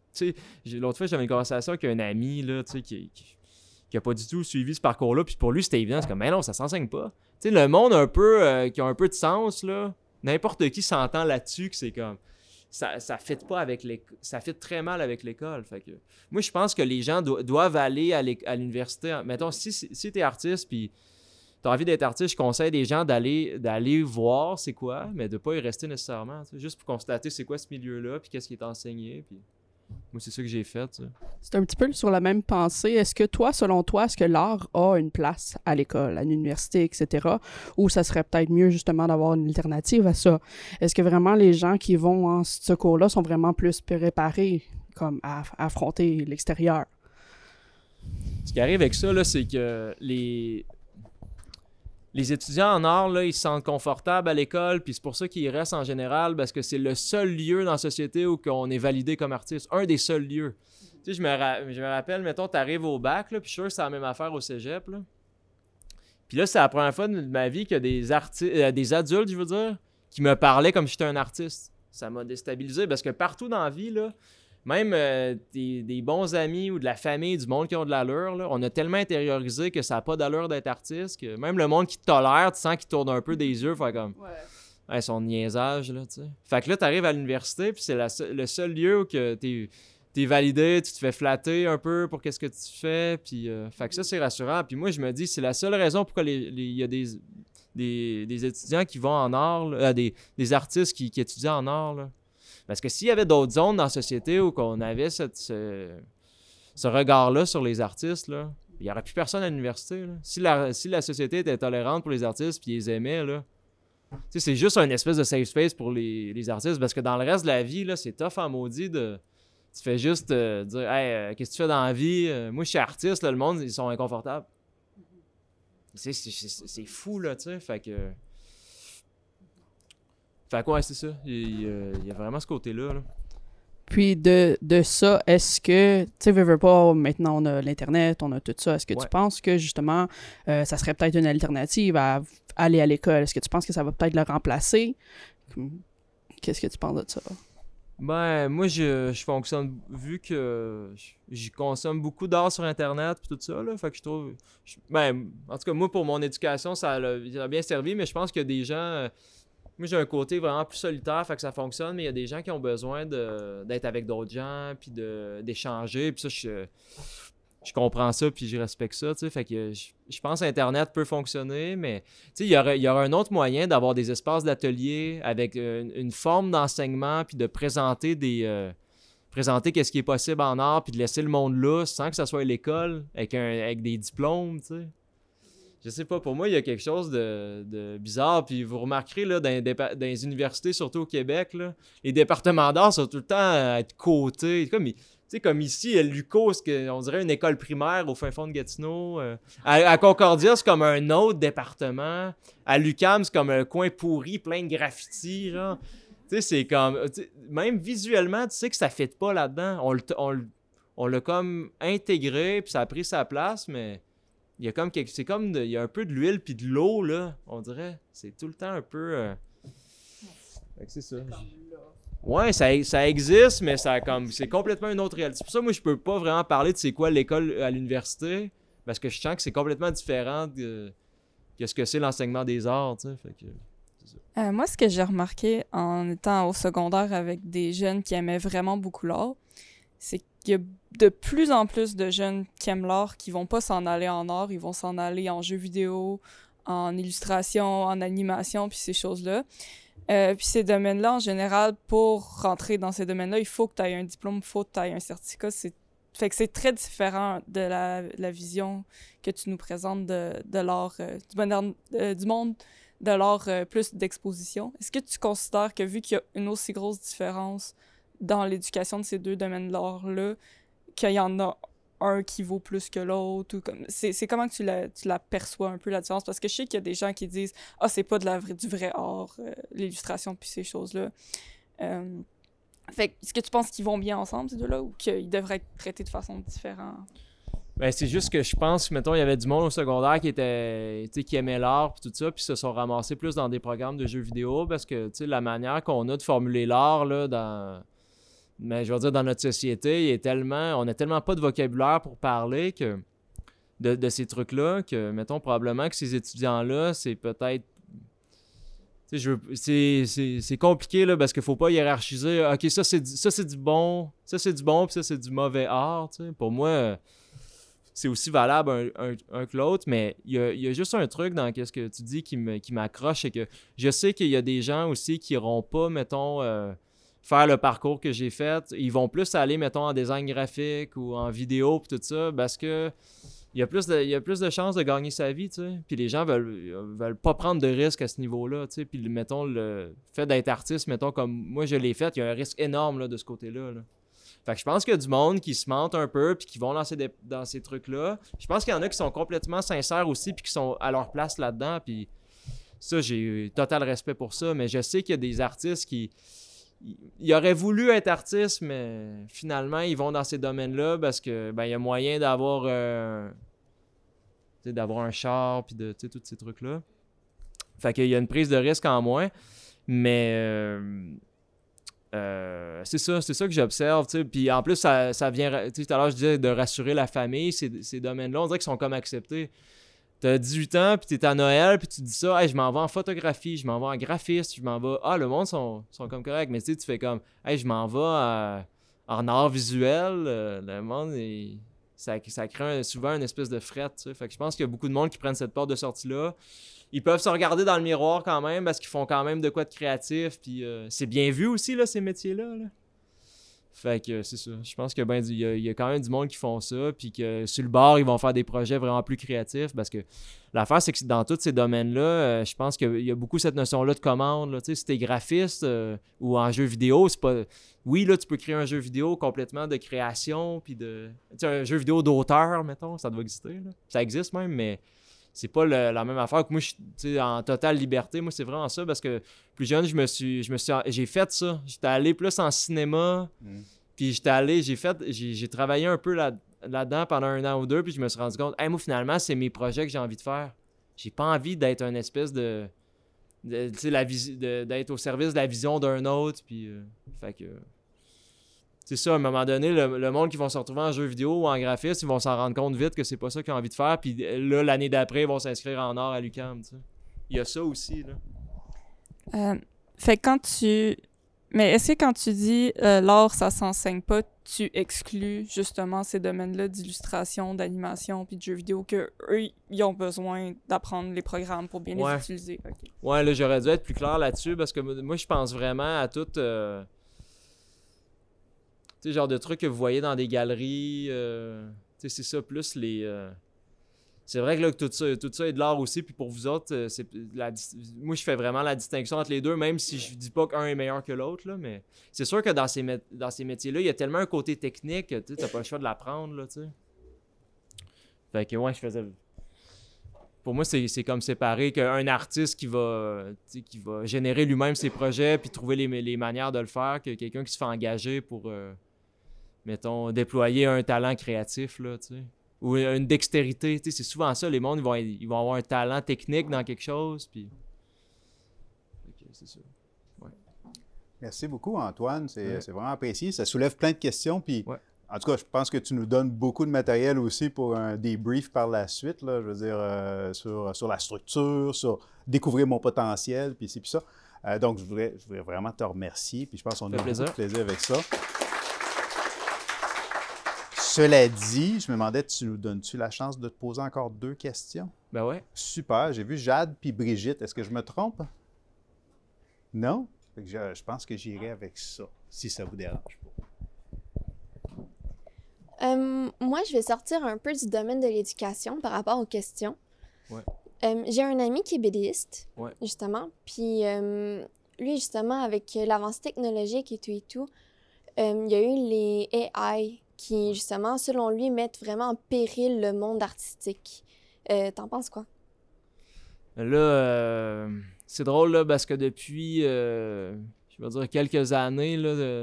l'autre fois, j'avais une conversation avec un ami, là, tu qui, qui, qui a pas du tout suivi ce parcours-là, puis pour lui, c'était évident, c'est comme, mais non, ça s'enseigne pas. Tu sais, le monde un peu, euh, qui a un peu de sens, là, n'importe qui s'entend là-dessus que c'est comme, ça, ça fit pas avec les, ça fit très mal avec l'école, fait que, moi, je pense que les gens do- doivent aller à l'université, mettons, si, si, si t'es artiste, puis t'as envie d'être artiste, je conseille des gens d'aller d'aller voir c'est quoi, mais de pas y rester nécessairement, tu juste pour constater c'est quoi ce milieu-là, puis qu'est-ce qui est enseigné, moi, c'est ça que j'ai fait. C'est un petit peu sur la même pensée. Est-ce que toi, selon toi, est-ce que l'art a une place à l'école, à l'université, etc., ou ça serait peut-être mieux justement d'avoir une alternative à ça? Est-ce que vraiment les gens qui vont en ce cours-là sont vraiment plus préparés comme à, à affronter l'extérieur? Ce qui arrive avec ça, c'est que les, les étudiants en art, là, ils se sentent confortables à l'école, puis c'est pour ça qu'ils restent en général, parce que c'est le seul lieu dans la société où on est validé comme artiste. Un des seuls lieux. Tu sais, je me, je me rappelle, mettons, t'arrives au bac, là, puis je suis sûr que c'est la même affaire au cégep, là. Puis là, c'est la première fois de ma vie qu'il y a des, arti- euh, des adultes, je veux dire, qui me parlaient comme si j'étais un artiste. Ça m'a déstabilisé, parce que partout dans la vie, là, même euh, des, des bons amis ou de la famille, du monde qui ont de l'allure, là, on a tellement intériorisé que ça n'a pas d'allure d'être artiste que même le monde qui te tolère, tu sens qu'il tourne un peu des yeux, fait comme. Ouais, son niaisage, là, tu sais. Fait que là, t'arrives à l'université, puis c'est la se- le seul lieu où que t'es es validé, tu te fais flatter un peu pour qu'est-ce que tu fais, puis... euh, fait que ça, c'est rassurant. Puis moi, je me dis, c'est la seule raison pourquoi il y a des, des, des étudiants qui vont en art, là, euh, des, des artistes qui, qui étudient en art, là. Parce que s'il y avait d'autres zones dans la société où qu'on avait ce, regard-là sur les artistes, il n'y aurait plus personne à l'université. Si la, société était tolérante pour les artistes puis les aimait, là, c'est juste un espèce de safe space pour les, artistes parce que dans le reste de la vie, c'est tough en maudit de. Tu fais juste euh, dire Hey, euh, qu'est-ce que tu fais dans la vie? Euh, Moi, je suis artiste, le monde, ils sont inconfortables. C'est fou, là, tu sais. Fait que. Fait que, ouais, c'est ça. Il y, a, il y a vraiment ce côté-là. là. Puis de, de ça, est-ce que, tu sais, veux, veux pas, maintenant on a l'Internet, on a tout ça, est-ce que Ouais. tu penses que justement, euh, ça serait peut-être une alternative à aller à l'école? Est-ce que tu penses que ça va peut-être le remplacer? Qu'est-ce que tu penses de ça? Ben, moi, je, je fonctionne, vu que j'y consomme beaucoup d'art sur Internet puis tout ça, là, fait que je trouve, je- ben, en tout cas, moi, pour mon éducation, ça a, ça a bien servi, mais je pense a des gens, euh, moi, j'ai un côté vraiment plus solitaire, fait que ça fonctionne, mais il y a des gens qui ont besoin d'être avec d'autres gens, puis d'échanger, puis ça, je, je comprends ça, puis je respecte ça, tu sais, fait que je, je pense que Internet peut fonctionner, mais, tu sais, il y aurait, aurait un autre moyen d'avoir des espaces d'atelier avec une, forme d'enseignement, puis de présenter des... euh, présenter qu'est-ce qui est possible en art, puis de laisser le monde là, sans que ça soit l'école, avec, avec des diplômes, tu sais. Je sais pas, pour moi, il y a quelque chose de, bizarre. Puis vous remarquerez, là, dans, les universités, surtout au Québec, les départements d'art sont tout le temps à être cotés. Comme, comme ici, à Luco, on dirait une école primaire au fin fond de Gatineau. euh, à, Concordia, c'est comme un autre département. À Lucam, c'est comme un coin pourri, plein de graffitis. Tu sais, c'est comme... Même visuellement, tu sais que ça ne fit pas là-dedans. On l'a comme intégré, puis ça a pris sa place, mais... Il y a comme quelque... C'est comme... de- Il y a un peu de l'huile puis de l'eau, là, on dirait. C'est tout le temps un peu... euh, que c'est ça. Ouais, ça, ça existe, mais ça a comme c'est complètement une autre réalité. C'est pour ça moi je peux pas vraiment parler de c'est quoi l'école à l'université Parce que je sens que c'est complètement différent de, que ce que c'est l'enseignement des arts, tu sais. Fait que, Euh, moi, ce que j'ai remarqué en étant au secondaire avec des jeunes qui aimaient vraiment beaucoup l'art, c'est qu'il y a de plus en plus de jeunes qui aiment l'art qui vont pas s'en aller en art, ils vont s'en aller en jeux vidéo, en illustration, en animation, puis ces choses-là. Euh, puis ces domaines-là, en général, pour rentrer dans ces domaines-là, il faut que tu aies un diplôme, il faut que tu aies un certificat. C'est... Fait que c'est très différent de la, vision que tu nous présentes de, de l'art, euh, du, euh, du monde de l'art plus d'exposition. Est-ce que tu considères que vu qu'il y a une aussi grosse différence dans l'éducation de ces deux domaines de l'art-là, qu'il y en a un qui vaut plus que l'autre ou comme c'est comment que tu la tu la perçois un peu la différence? Parce que je sais qu'il y a des gens qui disent ah c'est pas de la du vrai art euh, l'illustration puis ces choses là Euh, fait est-ce que tu penses qu'ils vont bien ensemble ces deux-là ou qu'ils devraient être traités de façon différente Ben, c'est juste que je pense mettons, il y avait du monde au secondaire qui était, qui aimait l'art puis tout ça, puis se sont ramassés plus dans des programmes de jeux vidéo parce que, la manière qu'on a de formuler l'art, là, dans... Mais je veux dire, dans notre société, il est tellement... On a tellement pas de vocabulaire pour parler que... De, de ces trucs-là que, mettons, probablement que ces étudiants-là, c'est peut-être... C'est, compliqué, là, parce qu'il faut pas hiérarchiser. OK, ça, c'est du, bon, ça, c'est du bon, puis ça, c'est du mauvais art. Pour moi... c'est aussi valable un, un- que l'autre, mais il y a, y a juste un truc dans ce que tu dis qui me- qui m'accroche, c'est que je sais qu'il y a des gens aussi qui n'iront pas, mettons, euh, faire le parcours que j'ai fait. Ils vont plus aller, mettons, en design graphique ou en vidéo puis tout ça, parce que il y a plus de, il y a plus de chances de gagner sa vie, tu sais. Puis les gens veulent, veulent pas prendre de risques à ce niveau-là, tu sais. Puis mettons, le fait d'être artiste, mettons, comme moi je l'ai fait, il y a un risque énorme là, de ce côté-là. là. Fait que je pense qu'il y a du monde qui se mentent un peu puis qui vont dé- dans ces trucs-là. Je pense qu'il y en a qui sont complètement sincères aussi puis qui sont à leur place là-dedans. Puis ça, j'ai total respect pour ça. Mais je sais qu'il y a des artistes qui. Ils auraient voulu être artistes, mais finalement, ils vont dans ces domaines-là parce que ben, il y a moyen d'avoir euh, d'avoir un char puis de tous ces trucs-là. Fait qu'il y a une prise de risque en moins. Mais euh, euh, c'est ça, ça que j'observe. Puis en plus, ça, ça vient, tout à l'heure, je disais de rassurer la famille, ces domaines-là, on dirait qu'ils sont comme acceptés. T'as 18 ans, puis t'es à Noël, puis tu dis ça, hey, je m'en vais en photographie, je m'en vais en graphiste, je m'en vais. Ah, le monde sont, sont comme corrects, mais tu sais, tu fais comme, hey, je m'en vais à- en art visuel, euh, le monde, ça, ça crée souvent une espèce de fret, tu sais. Fait que je pense qu'il y a beaucoup de monde qui prennent cette porte de sortie-là. Ils peuvent se regarder dans le miroir quand même parce qu'ils font quand même de quoi de créatif. Puis euh, c'est bien vu aussi, là, ces métiers-là. là. Fait que c'est ça. Je pense a ben il y a- quand même du monde qui font ça. Puis que sur le bord, ils vont faire des projets vraiment plus créatifs. Parce que l'affaire, c'est que dans tous ces domaines-là, euh, je pense qu'il y a beaucoup cette notion-là de commande. Là. Si t'es graphiste euh, ou en jeu vidéo, c'est pas. Oui, là, tu peux créer un jeu vidéo complètement de création. Puis de. Tu un jeu vidéo d'auteur, mettons, ça doit exister. là. Ça existe même, mais c'est pas le- la même affaire que moi je suis tu sais, en totale liberté. Moi c'est vraiment ça parce que plus jeune je me suis je me suis j'ai fait ça. J'étais allé plus en cinéma Mm. puis j'étais allé j'ai fait j'ai j'ai travaillé un peu là là-dedans pendant un an ou deux puis je me suis rendu compte hey, moi finalement c'est mes projets que j'ai envie de faire. J'ai pas envie d'être un espèce de, de- tu sais la d'être au service de la vision d'un autre puis euh, fait que c'est ça, à un moment donné, le, le monde qui vont se retrouver en jeu vidéo ou en graphiste, ils vont s'en rendre compte vite que c'est pas ça qu'ils ont envie de faire. Puis là, l'année d'après, ils vont s'inscrire en art à sais. Il y a ça aussi. Là. Euh, fait que quand tu. Mais est-ce que quand tu dis euh, l'art, ça s'enseigne pas, tu exclus justement ces domaines-là d'illustration, d'animation puis de jeux vidéo que eux, ils ont besoin d'apprendre les programmes pour bien Ouais. les utiliser? Ok. Ouais, là, j'aurais dû être plus clair là-dessus parce que moi- je pense vraiment à tout. euh, sais, genre de trucs que vous voyez dans des galeries. euh, sais, c'est ça, plus les. euh, C'est vrai que là, tout ça, tout ça est de l'art aussi, puis pour vous autres, euh, c'est la moi je fais vraiment la distinction entre les deux, même si je dis pas qu'un est meilleur que l'autre, mais c'est sûr que dans ces, dans ces métiers-là, il y a tellement un côté technique que tu n'as pas le choix de l'apprendre, tu sais. Fait que ouais, je faisais. Pour moi, c'est c'est comme séparé qu'un artiste qui va, sais, qui va générer lui-même ses projets puis trouver les, les manières de le faire que quelqu'un qui se fait engager pour, mettons, déployer un talent créatif, là, tu sais. Ou une dextérité, tu sais, c'est souvent ça, les mondes, ils vont, ils vont avoir un talent technique dans quelque chose, puis... C'est ça. Ouais. Merci beaucoup, Antoine. C'est Ouais. c'est vraiment apprécié. Ça soulève plein de questions. Puis en tout cas, je pense que tu nous donnes beaucoup de matériel aussi pour un débrief par la suite, là, je veux dire, euh, sur, sur, la structure, sur découvrir mon potentiel, puis ci, puis ça. Euh, donc, je voudrais, je voudrais vraiment te remercier, puis je pense qu'on a beaucoup de plaisir avec ça. Cela dit, je me demandais, tu nous donnes-tu la chance de te poser encore deux questions? Ben ouais. Super. J'ai vu Jade puis Brigitte. Est-ce que je me trompe? Non? Fait que je, je pense que j'irai avec ça, si ça vous dérange pas. Euh, moi, je vais sortir un peu du domaine de l'éducation par rapport aux questions. Ouais. Euh, J'ai un ami qui est BDiste, Ouais. justement. Puis euh, lui, justement, avec l'avancée technologique et tout et tout, euh, il y a eu les AI qui, justement, selon lui, mettent vraiment en péril le monde artistique. Euh, T'en penses quoi? Là, euh, c'est drôle là, parce que depuis, euh, je vais dire quelques années,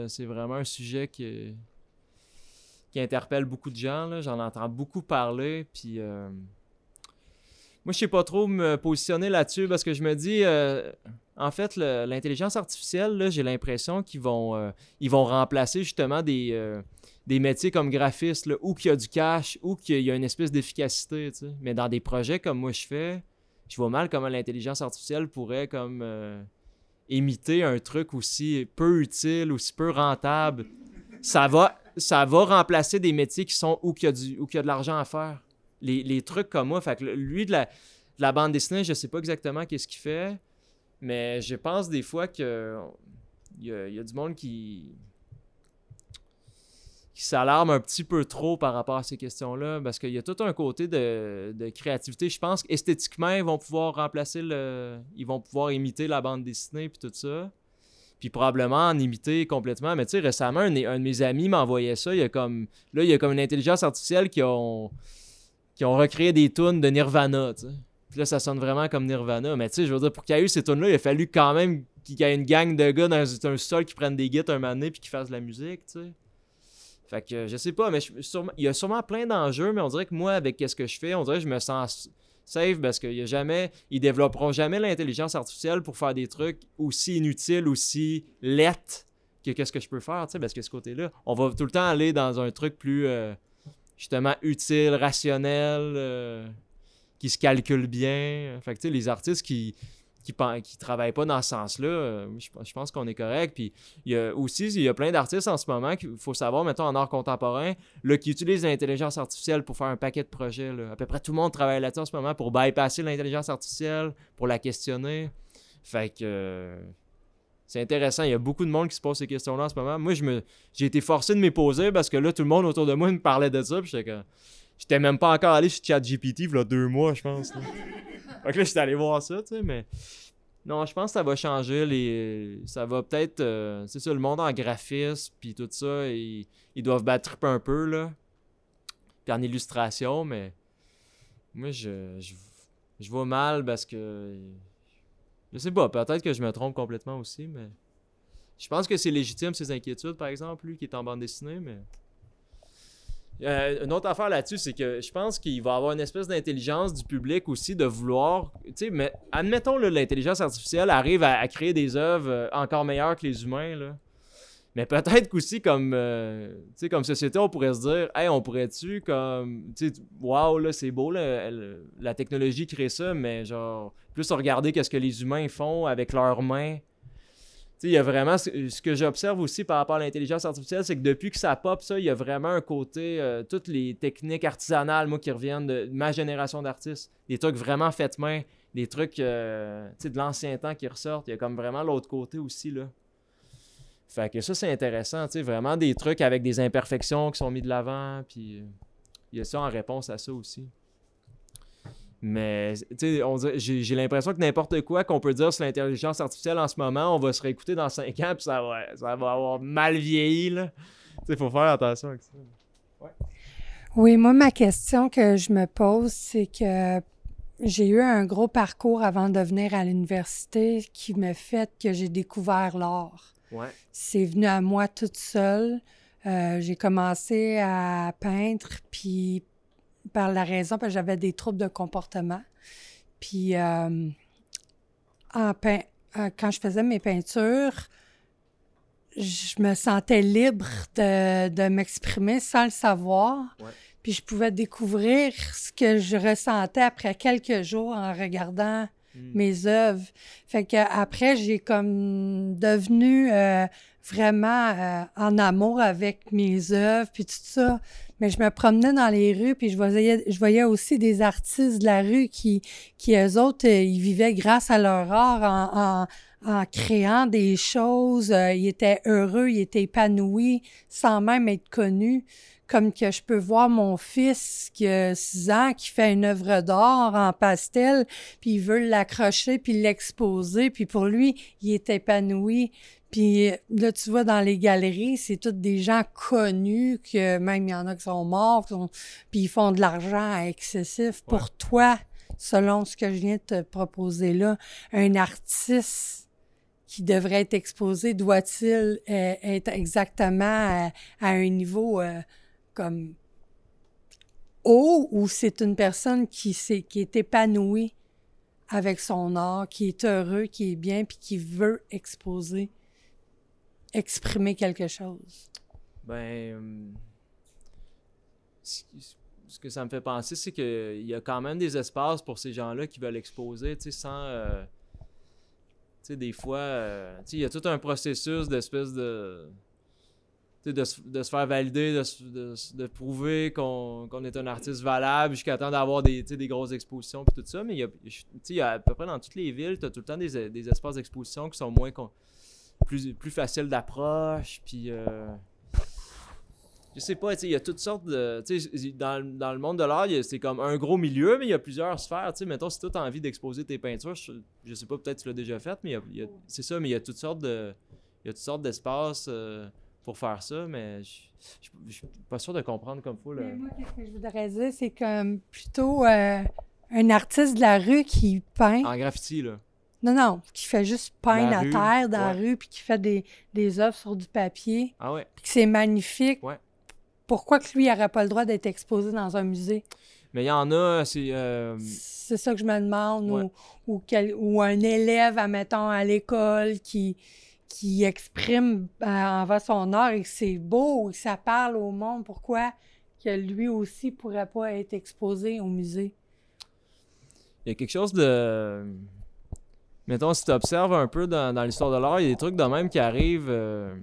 c'est vraiment un sujet qui, qui interpelle beaucoup de gens. J'en entends beaucoup parler. Puis, moi, je sais pas trop me positionner là-dessus parce que je me dis, en fait, l'intelligence artificielle, j'ai l'impression qu'ils vont, ils vont remplacer justement des, des métiers comme graphiste, où qu'il y a du cash, où qu'il y a une espèce d'efficacité. Mais dans des projets comme moi je fais, je vois mal comment l'intelligence artificielle pourrait comme euh, imiter un truc aussi peu utile, aussi peu rentable. Ça va, remplacer des métiers qui sont où qu'il y a, de l'argent à faire. Les, trucs comme moi, lui de la, de la bande dessinée, je sais pas exactement qu'est-ce qu'il fait, mais je pense des fois que il y a du monde qui qui s'alarme un petit peu trop par rapport à ces questions-là, parce qu'il y a tout un côté de, créativité. Je pense qu'esthétiquement, ils vont pouvoir remplacer le... Ils vont pouvoir imiter la bande dessinée puis tout ça. Puis probablement en imiter complètement. Mais tu sais, récemment, un, de mes amis m'envoyait ça. Il y a comme... Là, il y a comme une intelligence artificielle qui ont... qui ont recréé des tunes de Nirvana. Puis là, ça sonne vraiment comme Nirvana. Mais tu sais, je veux dire, pour qu'il y ait eu ces tunes-là, il a fallu quand même qu'il y ait une gang de gars dans un sol qui prennent des guides un moment donné puis qui fassent de la musique, tu sais. Fait que je sais pas, mais il y a sûrement plein d'enjeux, mais on dirait que moi, avec ce que je fais, on dirait que je me sens safe parce qu'il y a jamais, ils développeront jamais l'intelligence artificielle pour faire des trucs aussi inutiles, aussi lettres que qu'est-ce que je peux faire, tu sais, parce que ce côté-là, on va tout le temps aller dans un truc plus euh, justement utile, rationnel, euh, qui se calcule bien. Fait que tu sais, les artistes qui qui, qui travaillent pas dans ce sens-là, euh, je, pense- qu'on est correct. Puis il y a aussi, il y a plein d'artistes en ce moment qu'il faut savoir, mettons en art contemporain, qui utilisent l'intelligence artificielle pour faire un paquet de projets. À peu près tout le monde travaille là-dessus en ce moment pour bypasser l'intelligence artificielle, pour la questionner. Fait que euh, c'est intéressant. Il y a beaucoup de monde qui se pose ces questions-là en ce moment. Moi, j'ai été forcé de m'y poser parce que là, tout le monde autour de moi me parlait de ça. Puis j'étais même pas encore allé sur ChatGPT, il y a deux mois, je pense. Que là, j'étais allé voir ça, tu sais, mais. Non, je pense que ça va changer les. Ça va peut-être. euh, c'est ça, le monde en graphisme, puis tout ça, ils, ils doivent battre un peu, là. Puis en illustration, mais. Moi, je, je, je vois mal parce que. Je sais pas, peut-être que je me trompe complètement aussi, mais. Je pense que c'est légitime, ses inquiétudes, par exemple, lui qui est en bande dessinée, mais. Euh, une autre affaire là-dessus, c'est que je pense qu'il va y avoir une espèce d'intelligence du public aussi de vouloir. Tu sais, mais admettons là, l'intelligence artificielle arrive à, créer des œuvres euh, encore meilleures que les humains, là. Mais peut-être qu'aussi, comme, euh, comme société, on pourrait se dire, hey, on pourrait-tu, comme, tu sais, waouh, là, c'est beau, là, la technologie crée ça, mais genre, plus regarder qu'est-ce que les humains font avec leurs mains. Il y a vraiment, ce que j'observe aussi par rapport à l'intelligence artificielle, c'est que depuis que ça pop, ça, il y a vraiment un côté, euh, toutes les techniques artisanales, moi, qui reviennent de ma génération d'artistes, des trucs vraiment faits main, des trucs, euh, de l'ancien temps qui ressortent. Il y a comme vraiment l'autre côté aussi, là. Fait que ça, c'est intéressant, tu sais, vraiment des trucs avec des imperfections qui sont mis de l'avant, puis euh, il y a ça en réponse à ça aussi. Mais, j'ai l'impression que n'importe quoi qu'on peut dire sur l'intelligence artificielle en ce moment, on va se réécouter dans 5 ans, puis ça va, ça va avoir mal vieilli, là. Tu sais, faut faire attention avec ça. Oui, moi, ma question que je me pose, c'est que j'ai eu un gros parcours avant de venir à l'université qui m'a fait que j'ai découvert l'art. Ouais. C'est venu à moi toute seule. Euh, j'ai commencé à peindre, puis par la raison parce que j'avais des troubles de comportement. Puis euh, en pein- euh, quand je faisais mes peintures, je me sentais libre de, de m'exprimer sans le savoir. Ouais. Puis je pouvais découvrir ce que je ressentais après quelques jours en regardant Hmm. mes œuvres. Fait que après, j'ai comme devenu euh, vraiment euh, en amour avec mes œuvres puis tout ça. Mais je me promenais dans les rues puis je voyais, je voyais aussi des artistes de la rue qui, qui eux autres, euh, ils vivaient grâce à leur art en, en, en créant des choses. Euh, ils étaient heureux, ils étaient épanouis sans même être connus comme que je peux voir mon fils qui a 6 ans qui fait une œuvre d'art en pastel, puis il veut l'accrocher puis l'exposer, puis pour lui, il est épanoui. Puis là, tu vois, dans les galeries, c'est tous des gens connus, que même il y en a qui sont morts, qui sont- puis ils font de l'argent excessif. Pour toi, selon ce que je viens de te proposer là, un artiste qui devrait être exposé, doit-il euh, être exactement à, à un niveau euh, comme haut ou c'est une personne qui, s'est- qui est épanouie avec son art, qui est heureux, qui est bien, puis qui veut exposer, exprimer quelque chose? Ben. hum, ce que ça me fait penser, c'est qu'il y a quand même des espaces pour ces gens-là qui veulent exposer, tu sais, sans. euh, tu sais, des fois, euh, tu sais, il y a tout un processus d'espèce de. De se, de se faire valider, de, de, de prouver qu'on est un artiste valable jusqu'à temps d'avoir des, des grosses expositions puis tout ça. Mais il y a à peu près dans toutes les villes, tu as tout le temps des, des espaces d'exposition qui sont moins. con- plus, plus faciles d'approche. Puis. euh, je sais pas, tu sais, il y a toutes sortes de. Dans, le- dans le monde de l'art, c'est comme un gros milieu, mais il y a plusieurs sphères. Tu sais, mettons, si tu as envie d'exposer tes peintures, je, je sais pas, peut-être que tu l'as déjà fait, mais c'est ça, mais il y a toutes sortes de. Il y a toutes sortes d'espaces euh, pour faire ça, mais je je- je suis pas sûr de comprendre comme faut. Là. Mais moi, qu'est-ce que je voudrais dire, c'est comme plutôt euh, un artiste de la rue qui peint. En graffiti, là. Non, non, qui fait juste peindre La à rue, terre dans la rue, puis qui fait des, des œuvres sur du papier, Ah ouais. puis que c'est magnifique. Ouais. Pourquoi que lui n'aurait pas le droit d'être exposé dans un musée? Mais il y en a, c'est. euh, C'est ça que je me demande. Ouais. Ou, ou, quel- ou un élève, admettons, à l'école qui, qui exprime euh, envers son art et que c'est beau, et que ça parle au monde. Pourquoi que lui aussi pourrait pas être exposé au musée? il y a quelque chose de. Mettons, si tu observes un peu dans, l'histoire de l'art, il y a des trucs de même qui arrivent. euh,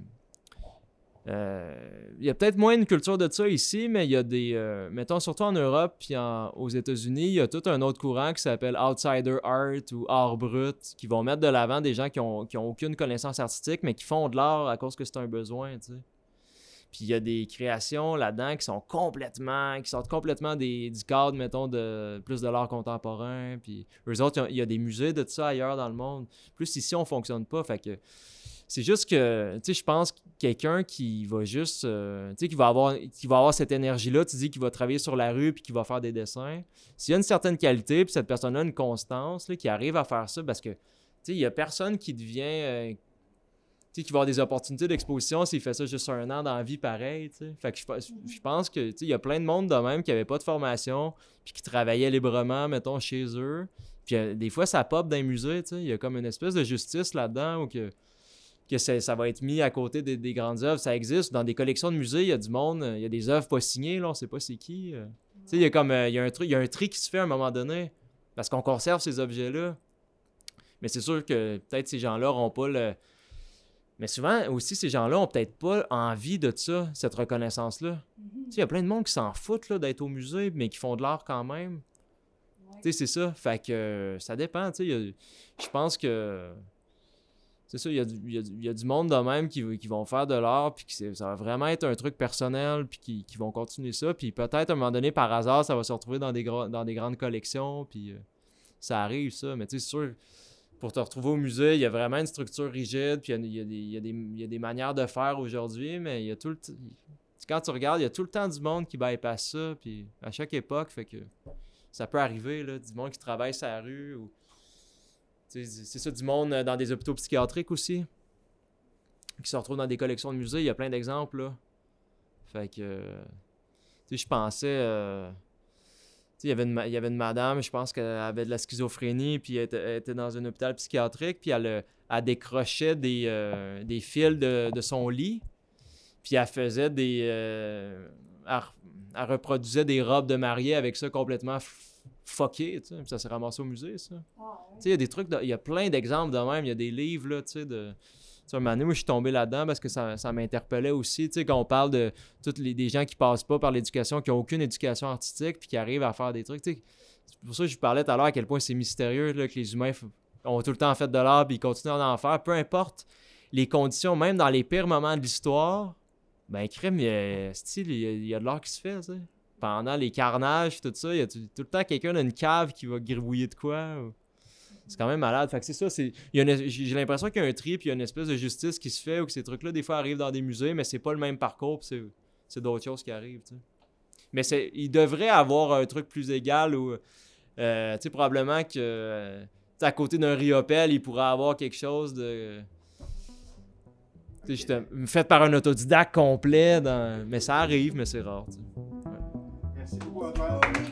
euh, il y a peut-être moins une culture de ça ici, mais il y a des. euh, mettons, surtout en Europe puis aux États-Unis, il y a tout un autre courant qui s'appelle Outsider Art ou Art brut, qui vont mettre de l'avant des gens qui ont, qui ont aucune connaissance artistique, mais qui font de l'art à cause que c'est un besoin, tu sais. Puis il y a des créations là-dedans qui sont complètement, qui sortent complètement des, du cadre, mettons, de plus de l'art contemporain. Puis eux autres, il y a des musées de tout ça ailleurs dans le monde. Plus ici, on fonctionne pas. Fait que c'est juste que, tu sais, je pense que quelqu'un qui va juste, euh, tu sais, qui va avoir, qui va avoir cette énergie-là, tu dis qu'il va travailler sur la rue puis qui va faire des dessins. S'il y a une certaine qualité puis cette personne-là a une constance, là, qui arrive à faire ça, parce que, tu sais, il y a personne qui devient, euh, sais, qui va avoir des opportunités d'exposition s'il fait ça juste un an dans la vie pareil. Fait que je, pense- je pense que, il y a plein de monde de même qui n'avait pas de formation puis qui travaillait librement, mettons, chez eux. Puis euh, des fois, ça pop dans les musées. Il y a comme une espèce de justice là-dedans où que, que ça, ça va être mis à côté des, des grandes œuvres. Ça existe. Dans des collections de musées, il y a du monde, il y a des œuvres pas signées, là, on sait pas c'est qui. euh. Tu sais, il y a comme, euh, il y a un truc, il y a un tri qui se fait à un moment donné parce qu'on conserve ces objets-là. Mais c'est sûr que peut-être ces gens-là n'auront pas le... Mais souvent aussi, ces gens-là ont peut-être pas envie de ça, cette reconnaissance-là. Tu sais, il y a plein de monde qui s'en foutent d'être au musée, mais qui font de l'art quand même. Tu sais, c'est ça. Fait que euh, ça dépend. Tu sais, je pense que. C'est ça, il y, a du, il y a du- il y a du monde de même qui, qui vont faire de l'art, puis que ça va vraiment être un truc personnel, puis qui, qui vont continuer ça. Puis peut-être à un moment donné, par hasard, ça va se retrouver dans des, dans des grandes collections, puis euh, ça arrive, ça. Mais tu sais, c'est sûr, pour te retrouver au musée, il y a vraiment une structure rigide, puis il y a, des, manières de faire aujourd'hui, mais il y a tout le Quand tu regardes, il y a tout le temps du monde qui bypass ça, puis à chaque époque, fait que ça peut arriver, là, du monde qui travaille la rue, C'est ça, du monde dans des hôpitaux psychiatriques aussi, qui se retrouvent dans des collections de musées. Il y a plein d'exemples, là. Fait que. je pensais. euh, il y avait une, il y avait une madame, je pense qu'elle avait de la schizophrénie, puis elle était, elle était dans un hôpital psychiatrique, puis elle, euh, elle décrochait des, euh, des fils de, de son lit, puis elle faisait des... euh, elle, re- elle reproduisait des robes de mariée avec ça complètement fucké, tu sais, puis ça s'est ramassé au musée, ça. Tu sais, il y a des trucs, de- il y a plein d'exemples de même, il y a des livres, là, tu sais, de... Un moment donné, moi, je suis tombé là-dedans parce que ça, ça m'interpellait aussi. Tu sais, quand on parle de tous les des gens qui passent pas par l'éducation, qui ont aucune éducation artistique, puis qui arrivent à faire des trucs. Tu sais, c'est pour ça que je vous parlais tout à l'heure à quel point c'est mystérieux là, que les humains ont tout le temps fait de l'art, puis ils continuent d'en faire. Peu importe les conditions, même dans les pires moments de l'histoire, ben, crème, il y a, style, il y a, de l'art qui se fait, tu sais. Pendant les carnages, tout ça, il y a tout, le temps quelqu'un dans une cave qui va gribouiller de quoi. C'est quand même malade. Fait que c'est ça, c'est, j'ai l'impression qu'il y a un tri, puis il y a une espèce de justice qui se fait, ou que ces trucs-là, des fois, arrivent dans des musées, mais c'est pas le même parcours, puis c'est, d'autres choses qui arrivent. Mais c'est, il devrait avoir un truc plus égal, ou, euh, tu sais, probablement que, à côté d'un Riopel, il pourrait avoir quelque chose de... justement, fait par un autodidacte complet, mais ça arrive, mais c'est rare. Merci beaucoup.